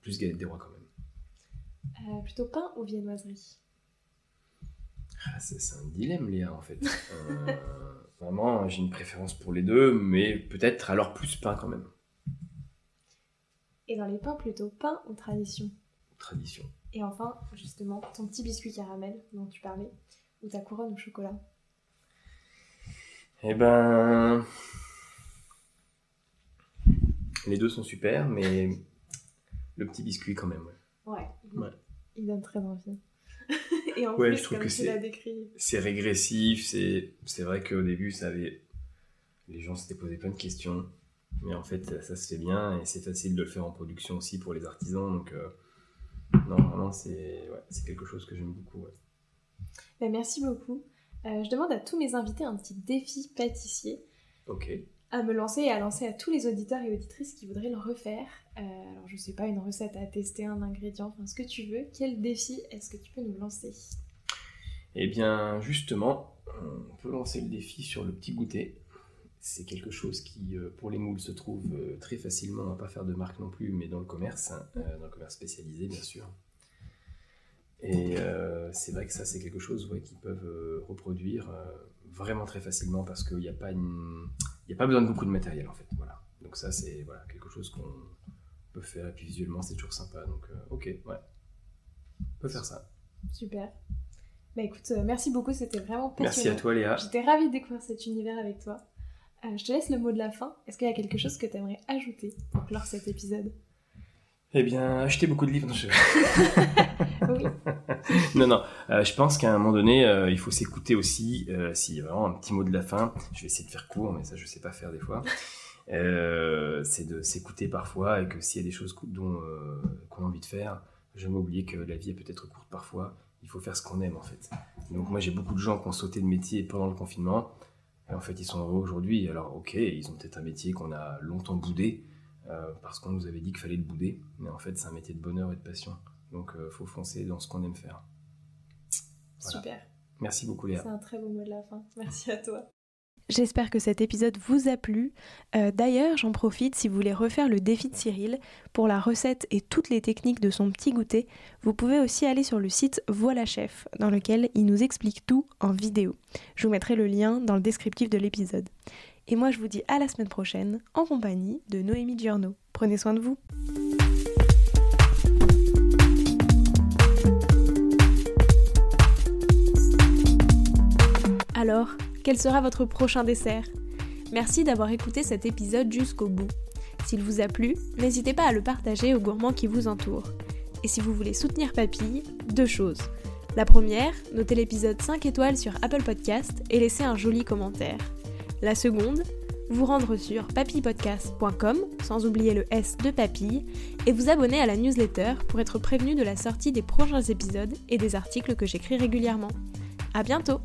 plus galette des rois quand même. Plutôt pain ou viennoiserie? Ah, c'est un dilemme, Léa, en fait. Vraiment, j'ai une préférence pour les deux, mais peut-être alors plus pain quand même. Et dans les pains, plutôt pain ou tradition? Tradition. Et enfin, justement, ton petit biscuit caramel dont tu parlais, ou ta couronne au chocolat? Eh ben. Les deux sont super, mais le petit biscuit quand même, ouais. Ouais. Ouais. Il donne très envie. Et en Ouais, plus, je trouve comme que tu c'est- l'as décrit, C'est régressif, c'est vrai qu'au début, ça avait. Les gens s'étaient posé plein de questions, mais en fait, ça se fait bien et c'est facile de le faire en production aussi pour les artisans, donc. euh, Non, vraiment, c'est ouais, quelque chose que j'aime beaucoup. ouais. Ben, merci beaucoup. Euh, je demande à tous mes invités un petit défi pâtissier Ok. À me lancer et à lancer à tous les auditeurs et auditrices qui voudraient le refaire. Euh, alors, je sais pas, une recette à tester, un ingrédient, enfin ce que tu veux. Quel défi est-ce que tu peux nous lancer? Eh bien, justement, on peut lancer le défi sur le petit goûter. C'est quelque chose qui, euh, pour les moules, se trouve euh, très facilement, on va pas faire de marque non plus, mais dans le commerce, hein, dans le commerce spécialisé, bien sûr. Et c'est vrai que ça, c'est quelque chose qu'ils peuvent reproduire vraiment très facilement parce qu'il n'y a, pas une... il y a pas besoin de beaucoup de matériel, en fait. Voilà. Donc ça, c'est voilà, quelque chose qu'on peut faire, et puis visuellement, c'est toujours sympa. Donc, euh, ok, ouais. On peut faire ça. Super. Bah écoute, euh, merci beaucoup, c'était vraiment passionnant. Merci à toi, Léa. J'étais ravie de découvrir cet univers avec toi. Euh, je te laisse le mot de la fin. Est-ce qu'il y a quelque chose que tu aimerais ajouter pour clore cet épisode? Eh bien, acheter beaucoup de livres. Non, je... Oui. non, non. euh, je pense qu'à un moment donné, euh, il faut s'écouter aussi. Euh, si vraiment un petit mot de la fin, je vais essayer de faire court, mais ça, je sais pas faire des fois. Euh, c'est de s'écouter parfois et que s'il y a des choses dont euh, qu'on a envie de faire, je m'oublie que la vie est peut-être courte parfois. Il faut faire ce qu'on aime en fait. Donc moi, j'ai beaucoup de gens qui ont sauté de métier pendant le confinement. Et en fait, ils sont heureux aujourd'hui. Alors, ok, ils ont peut-être un métier qu'on a longtemps boudé euh, parce qu'on nous avait dit qu'il fallait le bouder. Mais en fait, c'est un métier de bonheur et de passion. Donc, il faut foncer dans ce qu'on aime faire. Voilà. Super. Merci beaucoup, Léa. C'est un très beau mot de la fin. Merci à toi. J'espère que cet épisode vous a plu. Euh, D'ailleurs, j'en profite, si vous voulez refaire le défi de Cyril, pour la recette et toutes les techniques de son petit goûter, vous pouvez aussi aller sur le site Voilà Chef, dans lequel il nous explique tout en vidéo. Je vous mettrai le lien dans le descriptif de l'épisode. Et moi, je vous dis à la semaine prochaine, en compagnie de Noémie Giorno. Prenez soin de vous. Alors, quel sera votre prochain dessert? Merci d'avoir écouté cet épisode jusqu'au bout. S'il vous a plu, n'hésitez pas à le partager aux gourmands qui vous entourent. Et si vous voulez soutenir Papille, deux choses. La première, notez l'épisode 5 étoiles sur Apple Podcast et laissez un joli commentaire. La seconde, vous rendre sur papillepodcast.com, sans oublier le S de papille, et vous abonner à la newsletter pour être prévenu de la sortie des prochains épisodes et des articles que j'écris régulièrement. À bientôt